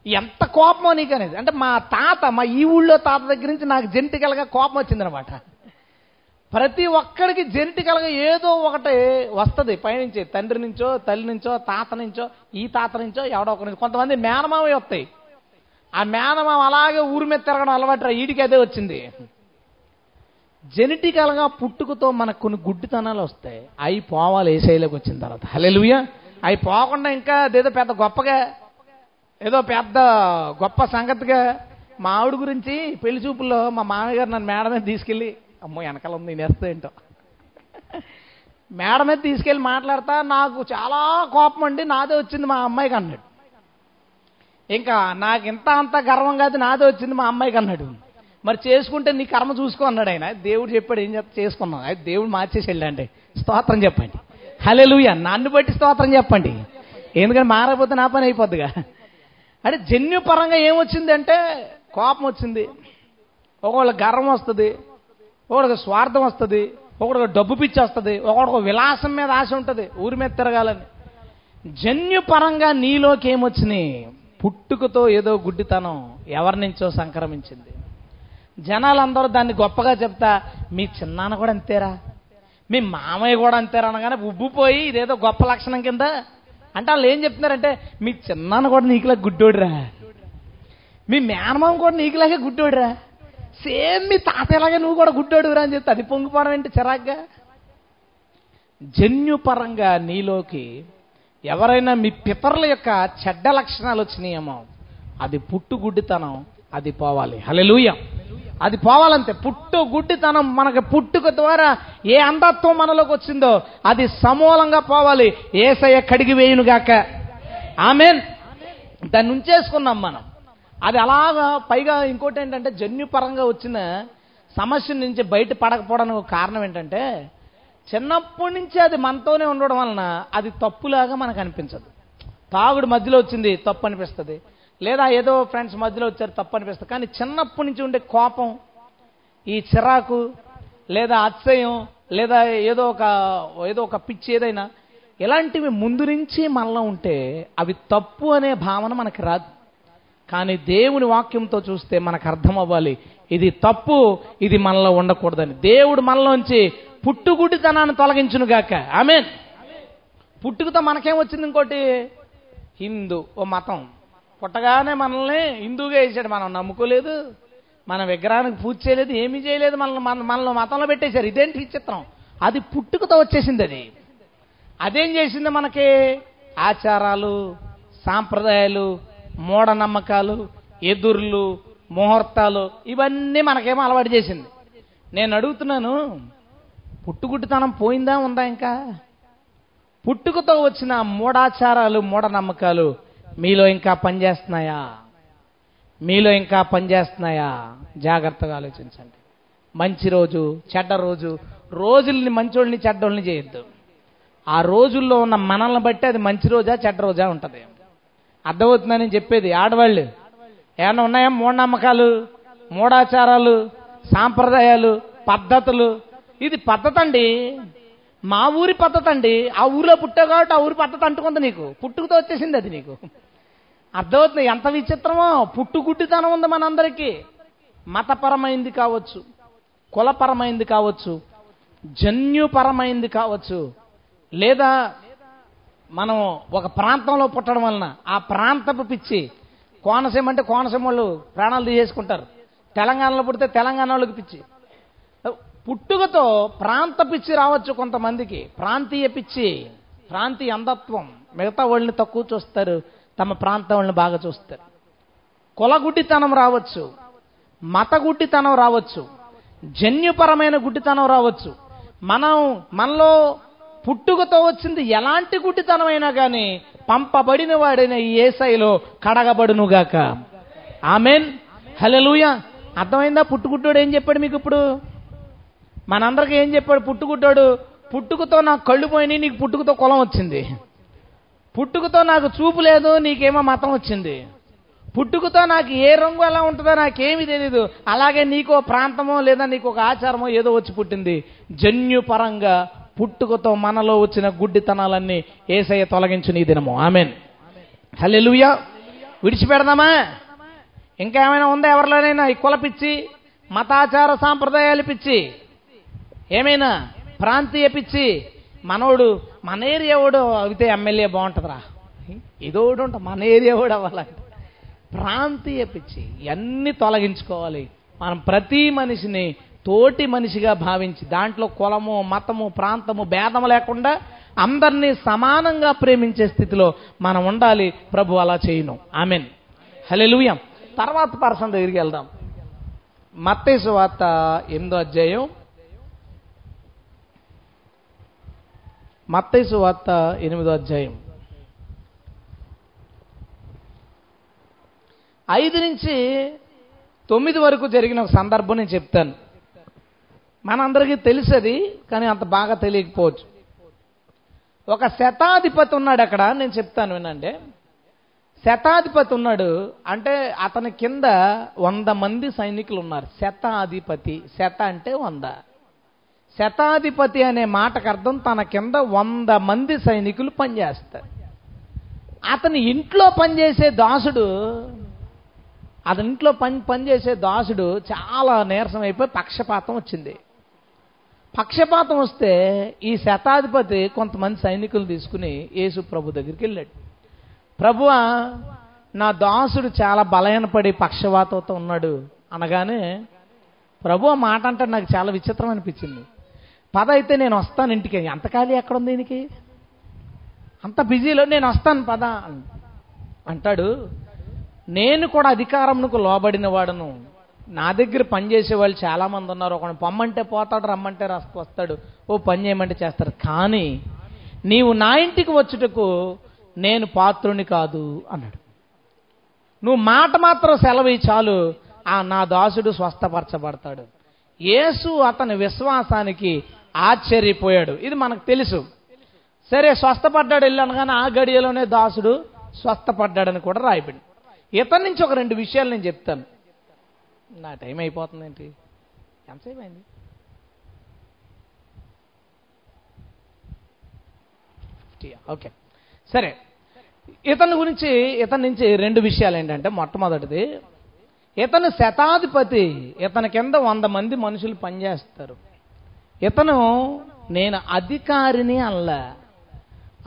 [SPEAKER 1] ఎంత కోపమో నీకు అనేది అంటే మా తాత మా ఈ ఊళ్ళో తాత దగ్గర నుంచి నాకు జెంటికలగా కోపం వచ్చిందనమాట. ప్రతి ఒక్కడికి జెంటికలగా ఏదో ఒకటి వస్తుంది. పైనుంచి తండ్రి నుంచో తల్లి నుంచో తాత నుంచో ఈ తాత నుంచో ఎవడో ఒక నుంచి. కొంతమంది మేనమామే వస్తాయి. ఆ మేనమామ అలాగే ఊరి మీద తిరగడం అలవాటు ఈడికి అదే వచ్చింది. జెనెటికల్గా పుట్టుకతో మనకు కొన్ని గుడ్డితనాలు వస్తాయి. అవి పోవాలి ఏ శైలికి వచ్చిన తర్వాత. హలెలుయ అవి పోకుండా ఇంకా అదేదో పెద్ద గొప్పగా ఏదో పెద్ద గొప్ప సంగతిగా మా ఆవిడ గురించి పెళ్ళి చూపుల్లో మా మామయ్య గారు నన్ను మేడ మీద తీసుకెళ్ళి అమ్మో వెనకాల ఉంది నేస్తా ఏంటో. మేడ మీద తీసుకెళ్ళి మాట్లాడతా నాకు చాలా కోపం అండి నాదే వచ్చింది మా అమ్మాయికి అన్నాడు. ఇంకా నాకు ఇంత అంత గర్వం కాదు నాదే వచ్చింది మా అమ్మాయికి అన్నాడు. మరి చేసుకుంటే నీ కర్మ చూసుకో అన్నాడు ఆయన. దేవుడు చెప్పాడు ఏం చెప్తా చేసుకున్నాం అది దేవుడు మార్చేసి వెళ్ళండి. స్తోత్రం చెప్పండి. హలెలుయ నన్ను బట్టి స్తోత్రం చెప్పండి. ఎందుకంటే మారకపోతే నా పని అయిపోద్దిగా. అంటే జన్యుపరంగా ఏమొచ్చింది అంటే కోపం వచ్చింది ఒకళ్ళ గర్వం వస్తుంది ఒకడికి స్వార్థం వస్తుంది ఒకడికి డబ్బు పిచ్చి వస్తుంది ఒకడికి విలాసం మీద ఆశ ఉంటుంది ఊరి మీద తిరగాలని. జన్యుపరంగా నీలోకి ఏమొచ్చినాయి? పుట్టుకతో ఏదో గుడ్డితనం ఎవరి నుంచో సంక్రమించింది. జనాలందరూ దాన్ని గొప్పగా చెప్తా మీ చిన్నాన్న కూడా అంతేరా? మీ మామయ్య కూడా అంతేరా? అనగానే ఉబ్బిపోయి ఇదేదో గొప్ప లక్షణం కింద అంటే వాళ్ళు ఏం చెప్తున్నారంటే మీ చిన్నాన్న కూడా నీకులా గుడ్డోడిరా. మీ మేనమామ కూడా నీకులాగే గుడ్డోడిరా. సేమ్ మీ తాతయ్యలాగే నువ్వు కూడా గుడ్డోడురా అని చెప్తే అది పొంగిపోవడం ఏంటి చిరాగ్గా? జన్యుపరంగా నీలోకి ఎవరైనా మీ పితరుల యొక్క చెడ్డ లక్షణాలు వచ్చినాయేమో అది పుట్టుగుడ్డితనం అది పోవాలి. హలెలూయ అది పోవాలంతే. పుట్టు గుడ్డితనం మనకి పుట్టుక ద్వారా ఏ అంధత్వం మనలోకి వచ్చిందో అది సమూలంగా పోవాలి. ఏసయ్య కడిగి వేయునుగాక ఆమెన్. దాన్ని ఉంచేసుకున్నాం మనం. అది అలాగా పైగా ఇంకోటి ఏంటంటే జన్యుపరంగా వచ్చిన సమస్య నుంచి బయట పడకపోవడానికి ఒక కారణం ఏంటంటే చిన్నప్పటి నుంచి అది మనతోనే ఉండడం వలన అది తప్పులాగా మనకు అనిపించదు. తాగుడు మధ్యలో వచ్చింది తప్పు అనిపిస్తుంది. లేదా ఏదో ఫ్రెండ్స్ మధ్యలో వచ్చారు తప్పు అనిపిస్తుంది కానీ చిన్నప్పటి నుంచి ఉండే కోపం ఈ చిరాకు లేదా అత్సయం లేదా ఏదో ఒక ఏదో ఒక పిచ్చి ఏదైనా ఇలాంటివి ముందు నుంచి మనలో ఉంటే అవి తప్పు అనే భావన మనకి రాదు. కానీ దేవుని వాక్యంతో చూస్తే మనకు అర్థం అవ్వాలి ఇది తప్పు ఇది మనలో ఉండకూడదని. దేవుడు మనలోంచి పుట్టుగుడ్డితనాన్ని తొలగించునుగాక ఆమె పుట్టుకతో మనకేం వచ్చింది ఇంకోటి? హిందూ ఓ మతం. పుట్టగానే మనల్ని హిందూగా వేసాడు. మనం నమ్ముకోలేదు. మన విగ్రహానికి పూజ చేయలేదు. ఏమీ చేయలేదు. మనల్ని మన మనల్ని మతంలో పెట్టేశారు. ఇదేంటి విచిత్రం? చిత్రం అది పుట్టుకతో వచ్చేసింది అది. అదేం చేసింది మనకి? ఆచారాలు సాంప్రదాయాలు మూఢనమ్మకాలు ఎదుర్లు ముహూర్తాలు ఇవన్నీ మనకేమో అలవాటు చేసింది. నేను అడుగుతున్నాను పుట్టుకుట్టుతనం పోయిందా ఉందా ఇంకా? పుట్టుకతో వచ్చిన మూఢాచారాలు మూఢనమ్మకాలు మీలో ఇంకా పనిచేస్తున్నాయా? మీలో ఇంకా పనిచేస్తున్నాయా? జాగ్రత్తగా ఆలోచించండి. మంచి రోజు చెడ్డ రోజు రోజుల్ని మంచోళ్ళని చెడ్డోళ్ళని చేయొద్దు. ఆ రోజుల్లో ఉన్న మనల్ని బట్టి అది మంచి రోజా చెడ్డ రోజా ఉంటుంది. అర్థమవుతుందని చెప్పేది ఆడవాళ్ళు. ఏమైనా ఉన్నాయా మూఢనమ్మకాలు మూఢాచారాలు సాంప్రదాయాలు పద్ధతులు? ఇది పద్ధతి అండి మా ఊరి పద్ధతి అండి ఆ ఊరిలో పుట్టావు కాబట్టి ఆ ఊరి పద్ధతి అంటుకుంది నీకు. పుట్టుకతో వచ్చేసింది అది నీకు. అర్థమవుతుంది? ఎంత విచిత్రమో. పుట్టుగుడ్డితనం ఉంది మనందరికీ. మతపరమైంది కావచ్చు. కులపరమైంది కావచ్చు. జన్యుపరమైంది కావచ్చు. లేదా మనం ఒక ప్రాంతంలో పుట్టడం వలన ఆ ప్రాంతపు పిచ్చి కోనసీమ అంటే కోనసీమ వాళ్ళు ప్రాణాలు తీసేసుకుంటారు. తెలంగాణలో పుడితే తెలంగాణ వాళ్ళకి పిచ్చి. పుట్టుకతో ప్రాంత పిచ్చి రావచ్చు కొంతమందికి. ప్రాంతీయ పిచ్చి ప్రాంతీయ అంధత్వం. మిగతా వాళ్ళని తక్కువ చూస్తారు. తమ ప్రాంతం బాగా చూస్తారు. కులగుడ్డితనం రావచ్చు మత గుడ్డితనం రావచ్చు జన్యుపరమైన గుడ్డితనం రావచ్చు. మనం మనలో పుట్టుకతో వచ్చింది ఎలాంటి గుడ్డితనమైనా కానీ పంపబడిన వాడైన ఈ ఏసైలో కడగబడునుగాక. ఆమెన్. హలెలూయ అర్థమైందా? పుట్టుగుడ్డోడు ఏం చెప్పాడు మీకు ఇప్పుడు? మనందరికీ ఏం చెప్పాడు? పుట్టుకుట్టాడు పుట్టుకతో నాకు కళ్ళు పోయినాయి నీకు పుట్టుకతో కులం వచ్చింది. పుట్టుకతో నాకు చూపు లేదు నీకేమో మతం వచ్చింది. పుట్టుకతో నాకు ఏ రంగు ఎలా ఉంటుందో నాకేమి తెలియదు అలాగే నీకు ఓ ప్రాంతమో లేదా నీకు ఒక ఆచారమో ఏదో వచ్చి పుట్టింది. జన్యుపరంగా పుట్టుకతో మనలో వచ్చిన గుడ్డితనాలన్నీ ఏసయ్య తొలగించు నీ దినము. ఆమెన్. హల్లెలూయా. విడిచిపెడదామా? ఇంకా ఏమైనా ఉందా ఎవరిలోనైనా? ఈ కుల పిచ్చి మతాచార సాంప్రదాయాలు పిచ్చి ఏమైనా? ప్రాంతీయ పిచ్చి మనోడు మన ఏరియా వాడు అయితే ఎమ్మెల్యే బాగుంటుందిరా. ఏదో ఉంటాం మన ఏరియా వాడు అవ్వాలంటే. ప్రాంతీయ పిచ్చి ఇవన్నీ తొలగించుకోవాలి? మనం ప్రతి మనిషిని తోటి మనిషిగా భావించి దాంట్లో కులము మతము ప్రాంతము భేదం లేకుండా అందరినీ సమానంగా ప్రేమించే స్థితిలో మనం ఉండాలి. ప్రభు అలా చేయను. ఆమెన్. హలెలుయం తర్వాత పర్సన్ దగ్గరికి వెళ్దాం. మత్తేసు వార్త ఎనిమిదో అధ్యాయం మత్తైసు వార్త ఎనిమిదో అధ్యాయం. ఐదు నుంచి తొమ్మిది వరకు జరిగిన ఒక సందర్భం నేను చెప్తాను. మనందరికీ తెలుసది కానీ అంత బాగా తెలియకపోవచ్చు. ఒక శతాధిపతి ఉన్నాడు అక్కడ నేను చెప్తాను వినండి. శతాధిపతి ఉన్నాడు అంటే అతని కింద వంద మంది సైనికులు ఉన్నారు. శతాధిపతి శత అంటే వంద. శతాధిపతి అనే మాటకు అర్థం తన కింద వంద మంది సైనికులు పనిచేస్తారు. అతని ఇంట్లో పనిచేసే దాసుడు అతని ఇంట్లో పని పనిచేసే దాసుడు చాలా నీరసం అయిపోయి పక్షపాతం వచ్చింది. పక్షపాతం వస్తే ఈ శతాధిపతి కొంతమంది సైనికులు తీసుకుని యేసు ప్రభు దగ్గరికి వెళ్ళాడు. ప్రభువా నా దాసుడు చాలా బలహీనపడి పక్షవాతంతో ఉన్నాడు అనగానే ప్రభు ఆ మాట అంటే నాకు చాలా విచిత్రం అనిపించింది. పద అయితే నేను వస్తాను ఇంటికి. అంత ఖాళీ ఎక్కడ ఉంది దీనికి? అంత బిజీలో నేను వస్తాను పద. అంటాడు నేను కూడా అధికారంకు లోబడిన వాడను. నా దగ్గర పనిచేసే వాళ్ళు చాలామంది ఉన్నారు. ఒక పొమ్మంటే పోతాడు రమ్మంటే వస్తాడు. ఓ పని చేయమంటే చేస్తాడు కానీ నీవు నా ఇంటికి వచ్చుటకు నేను పాత్రుని కాదు అన్నాడు. నువ్వు మాట మాత్రం సెలవు చాలు. ఆ నా దాసుడు స్వస్థపరచబడతాడు. యేసు అతని విశ్వాసానికి ఆశ్చర్యపోయాడు. ఇది మనకు తెలుసు. సరే స్వస్థపడ్డాడు వెళ్ళాను కానీ ఆ గడియలోనే దాసుడు స్వస్థపడ్డాడని కూడా రాయబడి ఇతని నుంచి ఒక రెండు విషయాలు నేను చెప్తాను. నా టైం అయిపోతుంది ఏంటి ఎంతసేపు అయింది? ఓకే. సరే. ఇతని గురించి ఇతని నుంచి రెండు విషయాలు ఏంటంటే మొట్టమొదటిది ఇతను శతాధిపతి ఇతని కింద వంద మంది మనుషులు పనిచేస్తారు. ఇతను నేను అధికారిని అల్ల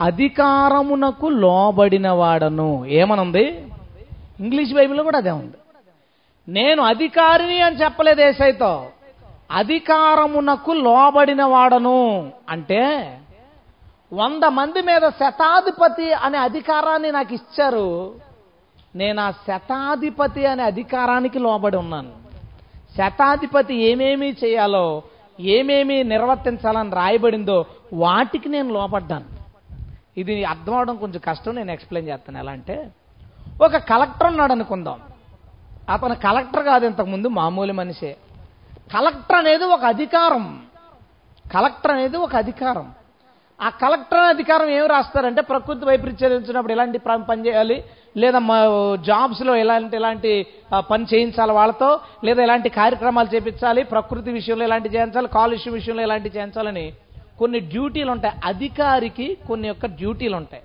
[SPEAKER 1] అధికారమునకు లోబడిన వాడను ఏమనుంది? ఇంగ్లీష్ బైబిల్లో కూడా అదే ఉంది. నేను అధికారిని అని చెప్పలేదు ఏసైతో. అధికారమునకు లోబడిన వాడను అంటే వంద మంది మీద శతాధిపతి అనే అధికారాన్ని నాకు ఇచ్చారు. నేను ఆ శతాధిపతి అనే అధికారానికి లోబడి ఉన్నాను. శతాధిపతి ఏమేమి చేయాలో ఏమేమి నిర్వర్తించాలని రాయబడిందో వాటికి నేను లోపడ్డాను. ఇది అర్థం అవడం కొంచెం కష్టం నేను ఎక్స్ప్లెయిన్ చేస్తాను. ఎలా అంటే ఒక కలెక్టర్ ఉన్నాడు అనుకుందాం. అతను కలెక్టర్ కాదు ఇంతకుముందు మామూలు మనిషే. కలెక్టర్ అనేది ఒక అధికారం. కలెక్టర్ అనేది ఒక అధికారం. ఆ కలెక్టర్ అధికారం ఏం రాస్తారంటే ప్రకృతి వైపరీత్యం ఎలాంటి ప్ర- పని చేయాలి. లేదా మా జాబ్స్లో ఎలాంటి ఎలాంటి పని చేయించాలి వాళ్ళతో. లేదా ఎలాంటి కార్యక్రమాలు చేపించాలి. ప్రకృతి విషయంలో ఎలాంటి చేయించాలి. కాలుష్యం విషయంలో ఎలాంటి చేయించాలని కొన్ని డ్యూటీలు ఉంటాయి. అధికారికి కొన్ని యొక్క డ్యూటీలు ఉంటాయి.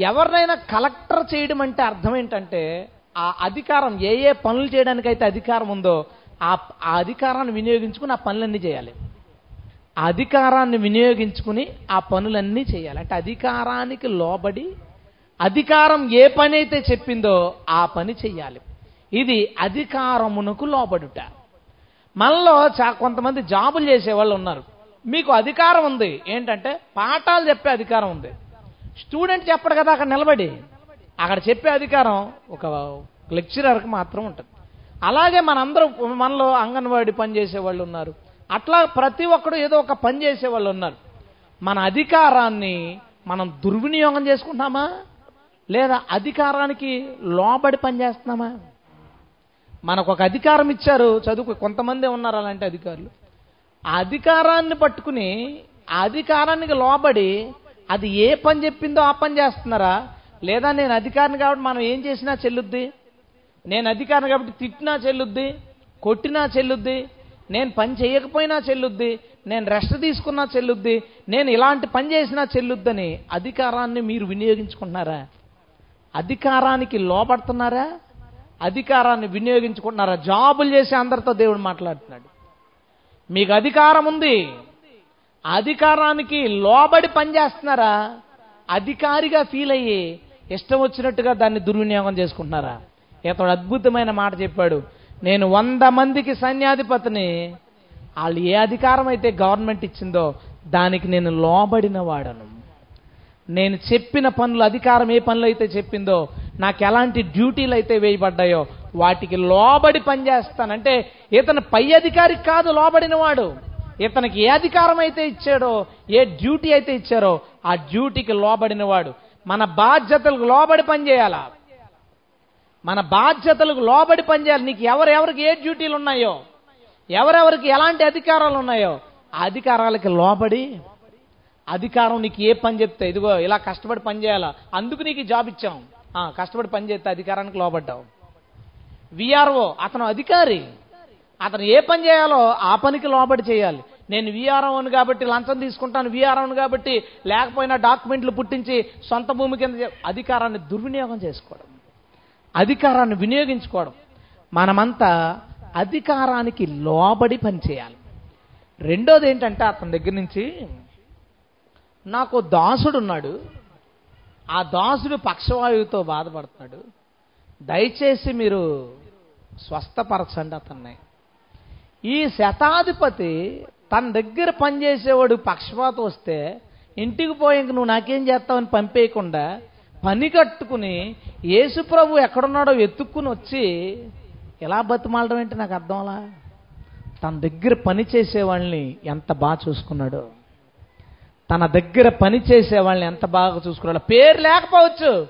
[SPEAKER 1] ఎవరినైనా కలెక్టర్ చేయడం అంటే అర్థం ఏంటంటే ఆ అధికారం ఏ ఏ పనులు చేయడానికైతే అధికారం ఉందో ఆ అధికారాన్ని వినియోగించుకుని ఆ పనులన్నీ చేయాలి. అధికారాన్ని వినియోగించుకుని ఆ పనులన్నీ చేయాలి. అంటే అధికారానికి లోబడి అధికారం ఏ పని అయితే చెప్పిందో ఆ పని చెయ్యాలి. ఇది అధికారమునకు లోబడుట. మనలో చా కొంతమంది జాబులు చేసేవాళ్ళు ఉన్నారు. మీకు అధికారం ఉంది. ఏంటంటే పాఠాలు చెప్పే అధికారం ఉంది. స్టూడెంట్ చెప్పడు కదా అక్కడ నిలబడి. అక్కడ చెప్పే అధికారం ఒక లెక్చరర్కి మాత్రం ఉంటుంది. అలాగే మనందరూ మనలో అంగన్వాడి పని చేసే వాళ్ళు ఉన్నారు. అట్లా ప్రతి ఒక్కడు ఏదో ఒక పని చేసే వాళ్ళు ఉన్నారు. మన అధికారాన్ని మనం దుర్వినియోగం చేసుకుంటామా లేదా అధికారానికి లోబడి పనిచేస్తున్నామా మనకు ఒక అధికారం ఇచ్చారు చదువుకు కొంతమందే ఉన్నారు అలాంటి అధికారులు. ఆ అధికారాన్ని పట్టుకుని ఆ అధికారానికి లోబడి అది ఏ పని చెప్పిందో ఆ పని చేస్తున్నారా? లేదా నేను అధికారిని కాబట్టి మనం ఏం చేసినా చెల్లుద్ది? నేను అధికారిని కాబట్టి తిట్టినా చెల్లుద్ది? కొట్టినా చెల్లుద్ది? నేను పని చేయకపోయినా చెల్లుద్ది నేను రెస్ట్ తీసుకున్నా చెల్లుద్ది నేను ఇలాంటి పని చేసినా చెల్లుద్దని అధికారాన్ని మీరు వినియోగించుకుంటున్నారా? అధికారానికి లోపడుతున్నారా అధికారాన్ని వినియోగించుకుంటున్నారా? జాబులు చేసి అందరితో దేవుడు మాట్లాడుతున్నాడు. మీకు అధికారం ఉంది. అధికారానికి లోబడి పనిచేస్తున్నారా అధికారిగా ఫీల్ అయ్యి ఇష్టం వచ్చినట్టుగా దాన్ని దుర్వినియోగం చేసుకుంటున్నారా? ఇతడు అద్భుతమైన మాట చెప్పాడు. నేను వంద మందికి సైన్యాధిపతిని. వాళ్ళు ఏ అధికారం అయితే గవర్నమెంట్ ఇచ్చిందో దానికి నేను లోబడిన వాడను. నేను చెప్పిన పనులు అధికారం ఏ పనులు అయితే చెప్పిందో నాకు ఎలాంటి డ్యూటీలు అయితే వేయబడ్డాయో వాటికి లోబడి పనిచేస్తానంటే ఇతను పై అధికారికి కాదు లోబడినవాడు ఇతనికి ఏ అధికారం అయితే ఇచ్చాడో ఏ డ్యూటీ అయితే ఇచ్చారో ఆ డ్యూటీకి లోబడినవాడు మన బాధ్యతలకు లోబడి పనిచేయాలా? మన బాధ్యతలకు లోబడి పనిచేయాలి. నీకు ఎవరెవరికి ఏ డ్యూటీలు ఉన్నాయో ఎవరెవరికి ఎలాంటి అధికారాలు ఉన్నాయో ఆ అధికారాలకి లోబడి అధికారం నీకు ఏ పని చెప్తే ఇదిగో ఇలా కష్టపడి పని చేయాలా? అందుకు నీకు జాబ్ ఇచ్చాం. కష్టపడి పని చేస్తే అధికారానికి లోబడ్డావు. విఆర్ఓ అతను అధికారి. అతను ఏ పని చేయాలో ఆ పనికి లోబడి చేయాలి. నేను విఆర్ఓను కాబట్టి లంచం తీసుకుంటాను విఆర్ఓను కాబట్టి లేకపోయినా డాక్యుమెంట్లు పుట్టించి సొంత భూమి కింద అధికారాన్ని దుర్వినియోగం చేసుకోవడం. అధికారాన్ని వినియోగించుకోవడం. మనమంతా అధికారానికి లోబడి పనిచేయాలి. రెండోది ఏంటంటే అతని దగ్గర నుంచి నాకు దాసుడు ఉన్నాడు. ఆ దాసుడు పక్షవాయువుతో బాధపడుతున్నాడు. దయచేసి మీరు స్వస్థపరచండి అతన్ని. ఈ శతాధిపతి తన దగ్గర పనిచేసేవాడు పక్షవాతం వస్తే ఇంటికి పోయి ఇంక నువ్వు నాకేం చేస్తావని పంపేయకుండా పని కట్టుకుని యేసుప్రభు ఎక్కడున్నాడో ఎత్తుక్కుని వచ్చి ఎలా బతిమాలడం ఏంటి నాకు అర్థం అలా? తన దగ్గర పని చేసేవాళ్ళని ఎంత బాగా చూసుకున్నాడో? తన దగ్గర పని చేసే వాళ్ళని ఎంత బాగా చూసుకున్నాడు? పేరు లేకపోవచ్చు.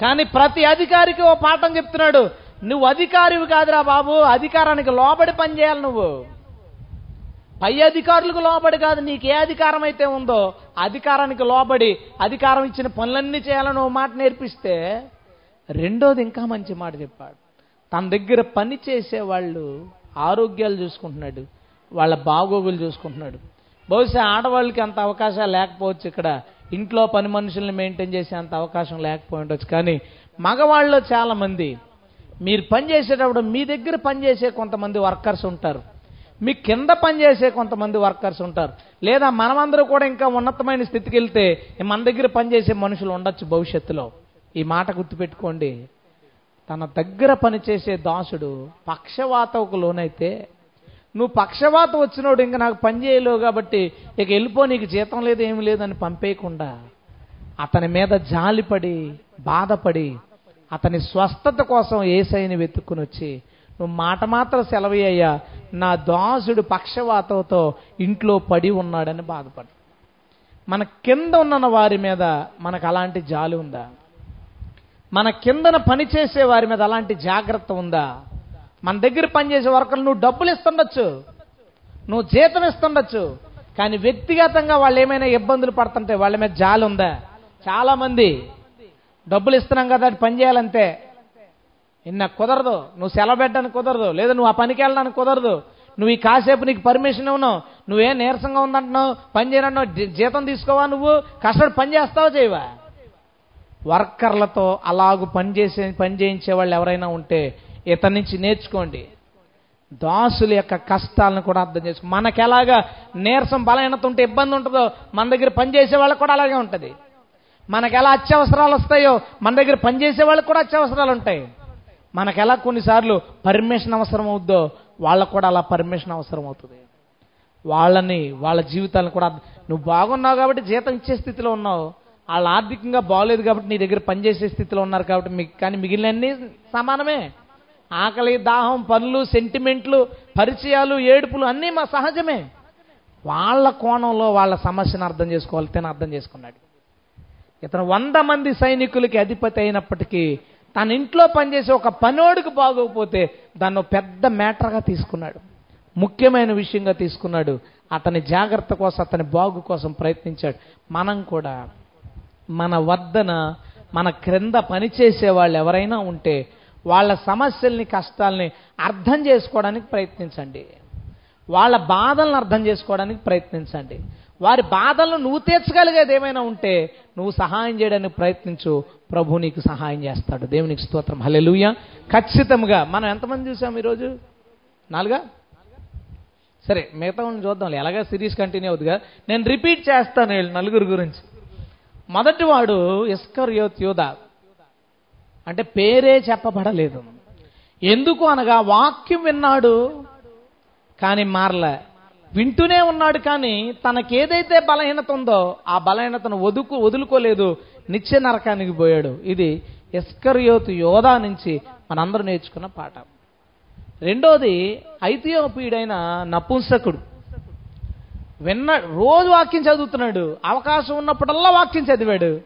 [SPEAKER 1] కానీ ప్రతి అధికారికి ఓ పాఠం చెప్తున్నాడు. నువ్వు అధికారివి కాదురా బాబు. అధికారానికి లోబడి పనిచేయాలి నువ్వు. పై అధికారులకు లోబడి కాదు నీకు ఏ అధికారం అయితే ఉందో అధికారానికి లోబడి అధికారం ఇచ్చిన పనులన్నీ చేయాలని ఓ మాట నేర్పిస్తే రెండోది ఇంకా మంచి మాట చెప్పాడు. తన దగ్గర పని చేసే వాళ్ళు ఆరోగ్యాలు చూసుకుంటున్నాడు వాళ్ళ బాగోగులు చూసుకుంటున్నాడు. బహుశా ఆడవాళ్ళకి అంత అవకాశాలు లేకపోవచ్చు ఇక్కడ. ఇంట్లో పని మనుషుల్ని మెయింటైన్ చేసే అంత అవకాశం లేకపోయి ఉండొచ్చు. కానీ మగవాళ్ళలో చాలామంది మీరు పని చేసేటప్పుడు మీ దగ్గర పనిచేసే కొంతమంది వర్కర్స్ ఉంటారు. మీ కింద పనిచేసే కొంతమంది వర్కర్స్ ఉంటారు. లేదా మనమందరూ కూడా ఇంకా ఉన్నతమైన స్థితికి వెళ్తే మన దగ్గర పనిచేసే మనుషులు ఉండొచ్చు భవిష్యత్తులో. ఈ మాట గుర్తుపెట్టుకోండి. తన దగ్గర పనిచేసే దాసుడు పక్షవాతకు లోనైతే నువ్వు పక్షవాతం వచ్చినోడు ఇంకా నాకు పని చేయలేవు కాబట్టి ఇక వెళ్ళిపో నీకు జీతం లేదు ఏమి లేదని పంపేయకుండా అతని మీద జాలిపడి బాధపడి అతని స్వస్థత కోసం ఏసైని వెతుక్కుని వచ్చి నువ్వు మాట మాత్రం సెలవయ్యా. నా దాసుడు పక్షవాతంతో ఇంట్లో పడి ఉన్నాడని బాధపడు. మన కింద ఉన్న వారి మీద మనకు అలాంటి జాలి ఉందా? మన కిందన పనిచేసే వారి మీద అలాంటి జాగ్రత్త ఉందా? మన దగ్గర పనిచేసే వర్కర్లు నువ్వు డబ్బులు ఇస్తుండొచ్చు. నువ్వు జీతం ఇస్తుండొచ్చు. కానీ వ్యక్తిగతంగా వాళ్ళు ఏమైనా ఇబ్బందులు పడుతుంటే వాళ్ళ మీద జాలి ఉందా? చాలా మంది డబ్బులు ఇస్తున్నాం కదా అది పని చేయాలంతే నిన్న కుదరదు. నువ్వు సెలవు పెట్టడానికి కుదరదు. లేదా నువ్వు ఆ పనికి వెళ్ళడానికి కుదరదు. నువ్వు ఈ కాసేపు నీకు పర్మిషన్ ఇవ్వను. నువ్వేం నీరసంగా ఉందంటున్నావు? పని చేయనంటో జీతం తీసుకోవా నువ్వు? కష్టపడి పని చేస్తావా చేయవా? వర్కర్లతో అలాగు పని చేసే పని చేయించే వాళ్ళు ఎవరైనా ఉంటే ఇతని నుంచి నేర్చుకోండి. దాసుల యొక్క కష్టాలను కూడా అర్థం చేసుకో మనకెలాగా ఎలాగా నీరసం బలహీనత ఉంటే ఇబ్బంది ఉంటుందో మన దగ్గర పనిచేసే వాళ్ళకి కూడా అలాగే ఉంటుంది. మనకు ఎలా అత్యవసరాలు వస్తాయో మన దగ్గర పనిచేసే వాళ్ళకి కూడా అత్యవసరాలు ఉంటాయి. మనకెలా కొన్నిసార్లు పర్మిషన్ అవసరం అవుద్దో వాళ్ళకు కూడా అలా పర్మిషన్ అవసరం అవుతుంది వాళ్ళని వాళ్ళ జీవితాలను కూడా నువ్వు బాగున్నావు కాబట్టి జీతం ఇచ్చే స్థితిలో ఉన్నావు. వాళ్ళు ఆర్థికంగా బాగోలేదు కాబట్టి నీ దగ్గర పనిచేసే స్థితిలో ఉన్నారు కాబట్టి మీకు కానీ మిగిలినన్నీ సమానమే. ఆకలి దాహం పనులు సెంటిమెంట్లు పరిచయాలు ఏడుపులు అన్నీ మా సహజమే. వాళ్ళ కోణంలో వాళ్ళ సమస్యను అర్థం చేసుకోవాలి తను అర్థం చేసుకున్నాడు. ఇతను వంద మంది సైనికులకి అధిపతి అయినప్పటికీ తన ఇంట్లో పనిచేసే ఒక పనోడికి బాగోకపోతే దాన్ని పెద్ద మ్యాటర్గా తీసుకున్నాడు. ముఖ్యమైన విషయంగా తీసుకున్నాడు. అతని జాగ్రత్త కోసం అతని బాగు కోసం ప్రయత్నించాడు. మనం కూడా మన వద్దన మన క్రింద పనిచేసే వాళ్ళు ఎవరైనా ఉంటే వాళ్ళ సమస్యల్ని కష్టాల్ని అర్థం చేసుకోవడానికి ప్రయత్నించండి. వాళ్ళ బాధలను అర్థం చేసుకోవడానికి ప్రయత్నించండి. వారి బాధలను నువ్వు తీర్చగలిగేది ఏమైనా ఉంటే నువ్వు సహాయం చేయడానికి ప్రయత్నించు. ప్రభు నీకు సహాయం చేస్తాడు. దేవునికి స్తోత్రం. హలెలుయ ఖచ్చితంగా. మనం ఎంతమంది చూసాం ఈరోజు? నాలుగా? సరే మిగతా వాళ్ళని చూద్దాం ఎలాగా సిరీస్ కంటిన్యూ అవుతుందిగా నేను రిపీట్ చేస్తాను వీళ్ళు నలుగురు గురించి. మొదటి వాడు ఇస్కర్ యోత్ యోధ అంటే పేరే చెప్పబడలేదు. ఎందుకు అనగా వాక్యం విన్నాడు కానీ మారలే. వింటూనే ఉన్నాడు కానీ తనకేదైతే బలహీనత ఉందో ఆ బలహీనతను వదుకు వదులుకోలేదు. నిత్య నరకానికి పోయాడు. ఇది ఎస్కర్యోతు యోధా నుంచి మనందరూ నేర్చుకున్న పాఠం. రెండోది ఐతియోపీయుడైన నపుంసకుడు. విన్న రోజు వాక్యం చదువుతున్నాడు. అవకాశం ఉన్నప్పుడల్లా వాక్యం చదివాడు.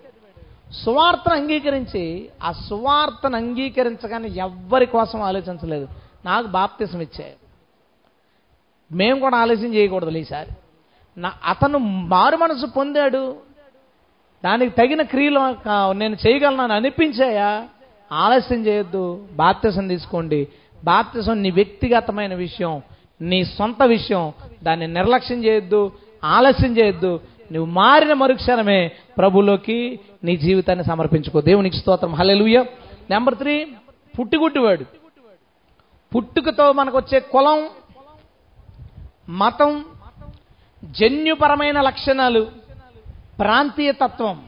[SPEAKER 1] సువార్తను అంగీకరించి ఆ సువార్తను అంగీకరించగానే ఎవ్వరి కోసం ఆలోచించలేదు. నాకు బాప్తిసం ఇచ్చాయి మేము కూడా ఆలస్యం చేయకూడదు ఈసారి. నా అతను మారు మనసు పొందాడు. దానికి తగిన క్రియలు నేను చేయగలను అనిపించాయా? ఆలస్యం చేయొద్దు. బాప్తిసం తీసుకోండి. బాప్తిసం నీ వ్యక్తిగతమైన విషయం నీ సొంత విషయం. దాన్ని నిర్లక్ష్యం చేయొద్దు ఆలస్యం చేయొద్దు. నువ్వు మారిన మరుక్షణమే ప్రభులోకి నీ జీవితాన్ని సమర్పించుకో. దేవునికి స్తోత్రం. హలెలుయ నెంబర్ త్రీ పుట్టుగుట్టువాడు పుట్టుకతో మనకు వచ్చే కులం మతం జన్యుపరమైన లక్షణాలు ప్రాంతీయ తత్వం.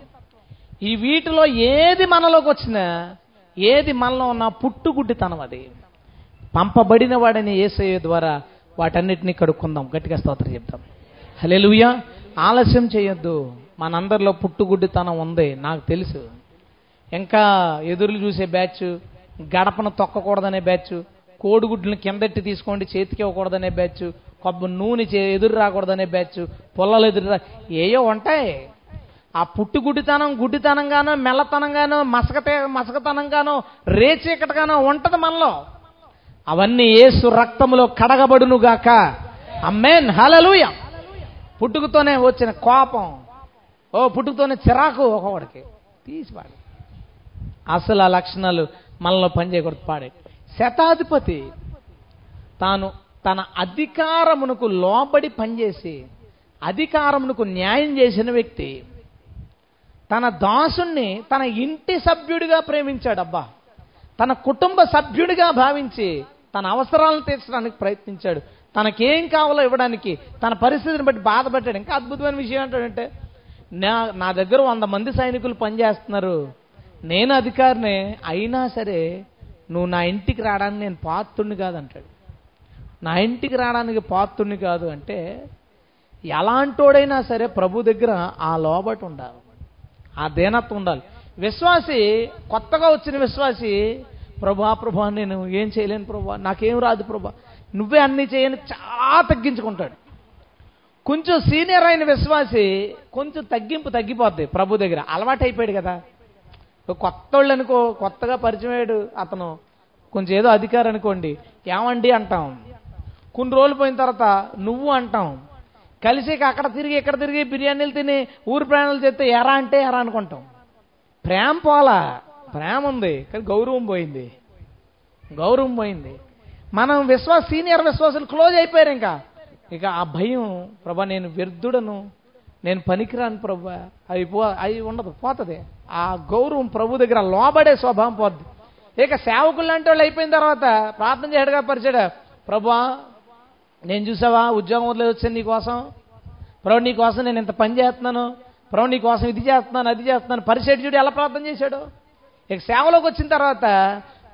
[SPEAKER 1] ఈ వీటిలో ఏది మనలోకి వచ్చినా ఏది మనలో ఉన్న పుట్టుగుడ్డితనం అది. పంపబడిన వాడిని ఏసయ్య ద్వారా వాటన్నిటినీ కడుక్కుందాం. గట్టిగా స్తోత్రం చెప్తాం హల్లెలూయా. ఆలస్యం చేయొద్దు. మనందరిలో పుట్టుగుడ్డితనం ఉంది నాకు తెలుసు. ఇంకా ఎదురులు చూసే బ్యాచ్ గడపను తొక్కకూడదనే బ్యాచ్ కోడిగుడ్లను కిందెట్టి తీసుకోండి చేతికి ఇవ్వకూడదనే బ్యాచ్ కొబ్బరి నూనె చే- ఎదురు రాకూడదనే బ్యాచ్ పొలాలు ఎదురు రా ఏయో ఉంటాయి. ఆ పుట్టు గుడ్డితనం గుడ్డితనంగానో మెల్లతనంగానో మసకతే మసకతనంగానో రేచీకటగానో ఉంటది మనలో. అవన్నీ ఏసు రక్తములో కడగబడునుగాక. అమ్మేన్ హలలుయ పుట్టుకతోనే వచ్చిన కోపం. ఓ పుట్టుకతోనే చిరాకు ఒకడికి తీసిపాడు. అసలు ఆ లక్షణాలు మనలో పనిచేయకూడదు పాడే శతాధిపతి. తాను తన అధికారమునకు లోబడి పనిచేసి అధికారమునకు న్యాయం చేసిన వ్యక్తి తన దాసుణ్ణి తన ఇంటి సభ్యుడిగా ప్రేమించాడబ్బా. తన కుటుంబ సభ్యుడిగా భావించి తన అవసరాలను తీర్చడానికి ప్రయత్నించాడు. తనకేం కావాలో ఇవ్వడానికి తన పరిస్థితిని బట్టి బాధపడ్డాడు. ఇంకా అద్భుతమైన విషయం ఏంటంటే నా నా దగ్గర వంద మంది సైనికులు పనిచేస్తున్నారు. నేను అధికారిని అయినా సరే నువ్వు నా ఇంటికి రావడానికి నేను పాత్రుణ్ణి కాదంటాడు. నా ఇంటికి రావడానికి పాత్రుణ్ణి కాదు అంటే ఎలాంటోడైనా సరే ప్రభు దగ్గర ఆ లోబటి ఉండాలి. ఆ దేనత్వం ఉండాలి. విశ్వాసి కొత్తగా వచ్చిన విశ్వాసి ప్రభా ప్రభా నేను ఏం చేయలేను ప్రభా నాకేం రాదు ప్రభా నువ్వే అన్ని చేయని చాలా తగ్గించుకుంటాడు. కొంచెం సీనియర్ అయిన విశ్వాసి కొంచెం తగ్గింపు తగ్గిపోద్ది ప్రభు దగ్గర. అలవాటు అయిపోయాడు కదా. కొత్త వాళ్ళు అనుకో కొత్తగా పరిచయం అయ్యాడు అతను. కొంచెం ఏదో అధికారం అనుకోండి. ఏమండి అంటాం? కొన్ని రోజులు పోయిన తర్వాత నువ్వు అంటాం. కలిసి అక్కడ తిరిగి ఇక్కడ తిరిగి బిర్యానీలు తిని ఊరు ప్రయాణాలు చేస్తే ఎరా అంటే ఎరా అనుకుంటాం. ప్రేమ పోలా. ప్రేమ ఉంది కానీ గౌరవం పోయింది. గౌరవం పోయింది. మనం విశ్వాస సీనియర్ విశ్వాసులు క్లోజ్ అయిపోయారు ఇంకా. ఇక ఆ భయం ప్రభా నేను వ్యర్థుడను. నేను పనికిరాను ప్రభా. అవి పో అవి ఉండదు పోతుంది. ఆ గౌరవం ప్రభు దగ్గర లోబడే స్వభావం పోద్ది. ఇక సేవకులు లాంటి వాళ్ళు అయిపోయిన తర్వాత ప్రార్థన చేయడగా పరిచాడు ప్రభా నేను చూసావా? ఉద్యోగం వదిలేదు వచ్చాను నీకోసం? ప్రభు నీకోసం నేను ఇంత పని చేస్తున్నాను. ప్రభు నీకోసం ఇది చేస్తున్నాను అది చేస్తున్నాను. పరిచయం చూడు ఎలా ప్రార్థన చేశాడు? ఇక సేవలోకి వచ్చిన తర్వాత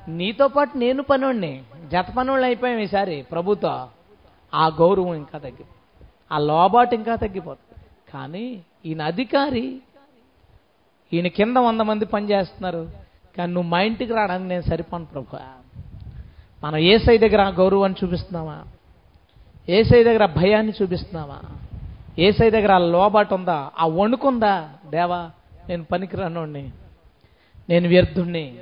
[SPEAKER 1] నీతో పాటు నేను పనోడిని జత పనోళ్ళు అయిపోయాం ఈసారి ప్రభుతో. ఆ గౌరవం ఇంకా తగ్గిపోతుంది ఆ లోబాటు ఇంకా తగ్గిపోతుంది. కానీ ఈయన అధికారి ఈయన కింద వంద మంది పనిచేస్తున్నారు కానీ నువ్వు మా ఇంటికి రావడానికి నేను సరిపోను ప్రభు. మనం సై దగ్గర ఆ గౌరవాన్ని చూపిస్తున్నామా? ఏసై దగ్గర భయాన్ని చూపిస్తున్నావా? ఏసై దగ్గర ఆ లోబాటు ఉందా? ఆ వణుకుందా? దేవా నేను పనికిరానోడిని. నేను వ్యర్థుణ్ణి.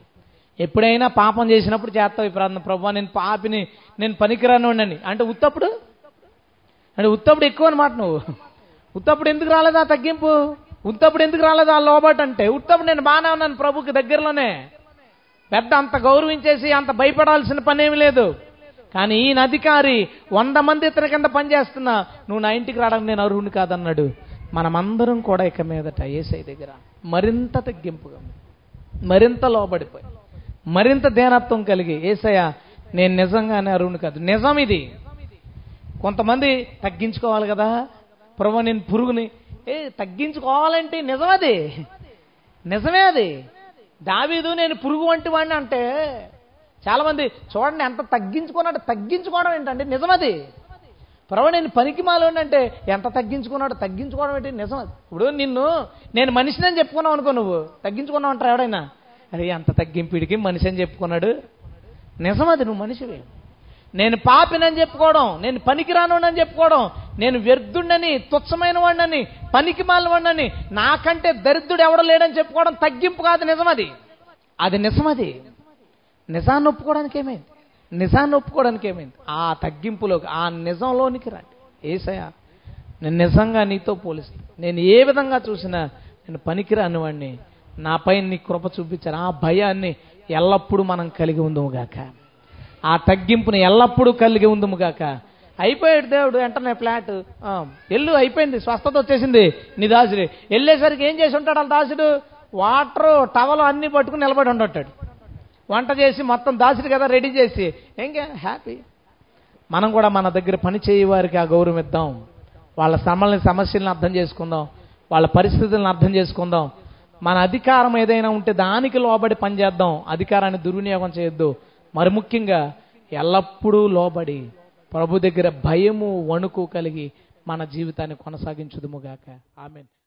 [SPEAKER 1] ఎప్పుడైనా పాపం చేసినప్పుడు చేస్తావు ఈ ప్రార్థన. ప్రభు నేను పాపిని నేను పనికిరానోడిని అంటే ఉత్తప్పుడు? అంటే ఉత్తప్పుడు ఎక్కువ అనమాట నువ్వు. ఉత్తప్పుడు ఎందుకు రాలేదు ఆ తగ్గింపు? ఉత్తప్పుడు ఎందుకు రాలేదు ఆ లోబట్ అంటే? ఉత్తప్పుడు నేను బాగానే ఉన్నాను ప్రభుకి దగ్గరలోనే. పెద్ద అంత గౌరవించేసి అంత భయపడాల్సిన పని ఏమి లేదు. కానీ ఈయన అధికారి వంద మంది ఇతని కింద పనిచేస్తున్నా నువ్వు నా ఇంటికి రావడానికి నేను అర్హుని కాదన్నాడు. మనమందరం కూడా ఇక మీదట ఏసై దగ్గర మరింత తగ్గింపుగా మరింత లోబడిపోయి మరింత దేనత్వం కలిగి ఏసయ్య నేను నిజంగానే అరువుని కాదు. నిజం ఇది. కొంతమంది తగ్గించుకోవాలి కదా. ప్రభు నేను పురుగుని ఏ తగ్గించుకోవాలంటే నిజమది నిజమే అది. దావీదు నేను పురుగు వంటి వాడిని అంటే చాలామంది చూడండి ఎంత తగ్గించుకున్నాడు తగ్గించుకోవడం ఏంటంటే నిజమది. అది నేను పనికి మాలోని అంటే ఎంత తగ్గించుకున్నాడు తగ్గించుకోవడం ఏంటి? నిజం. ఇప్పుడు నిన్ను నేను మనిషిని అని చెప్పుకున్నావు అనుకో నువ్వు. తగ్గించుకున్నావు అంటారు ఎవడైనా? అరే ఎంత తగ్గింపుడికి మనిషి అని చెప్పుకున్నాడు? నిజం అది నువ్వు మనిషివి. నేను పాపినని చెప్పుకోవడం నేను పనికిరాను అని చెప్పుకోవడం నేను వ్యర్థుండని తుచ్చమైన వాడినని పనికి వాడినని నాకంటే దరిద్రుడు ఎవడ లేడని చెప్పుకోవడం తగ్గింపు కాదు నిజమది. అది అది నిజం అది నిజాన్ని ఒప్పుకోవడానికి ఏమైంది? నిజాన్ని ఒప్పుకోవడానికి ఏమైంది? ఆ తగ్గింపులోకి ఆ నిజంలోనికి రండి. ఏసయా నేను నిజంగా నీతో పోలిస్తాను. నేను ఏ విధంగా చూసినా నేను పనికిరాని వాడిని నాపై నీ కృప చూపించాను ఆ భయాన్ని ఎల్లప్పుడూ మనం కలిగి ఉందముగాక ఆ తగ్గింపుని ఎల్లప్పుడూ కలిగి ఉందముగాక అయిపోయాడు దేవుడు వెంటనే ఫ్లాట్. ఎల్లు అయిపోయింది స్వస్థత వచ్చేసింది నీ దాసుడు. వెళ్ళేసరికి ఏం చేసి ఉంటాడు వాళ్ళ దాసుడు? వాటర్ టవలు అన్ని పట్టుకుని నిలబడి ఉండటాడు వంట చేసి మొత్తం దాసుడు కదా రెడీ చేసి. ఇంకే హ్యాపీ. మనం కూడా మన దగ్గర పని చేయ వారికి ఆ గౌరవం ఇద్దాం. వాళ్ళ సమల్ని సమస్యలను అర్థం చేసుకుందాం. వాళ్ళ పరిస్థితులను అర్థం చేసుకుందాం. మన అధికారం ఏదైనా ఉంటే దానికి లోబడి పనిచేద్దాం అధికారాన్ని దుర్వినియోగం చేయొద్దు. మరి ముఖ్యంగా ఎల్లప్పుడూ లోబడి ప్రభు దగ్గర భయము వణుకు కలిగి మన జీవితాన్ని కొనసాగించుదుముగాక ఆమెన్.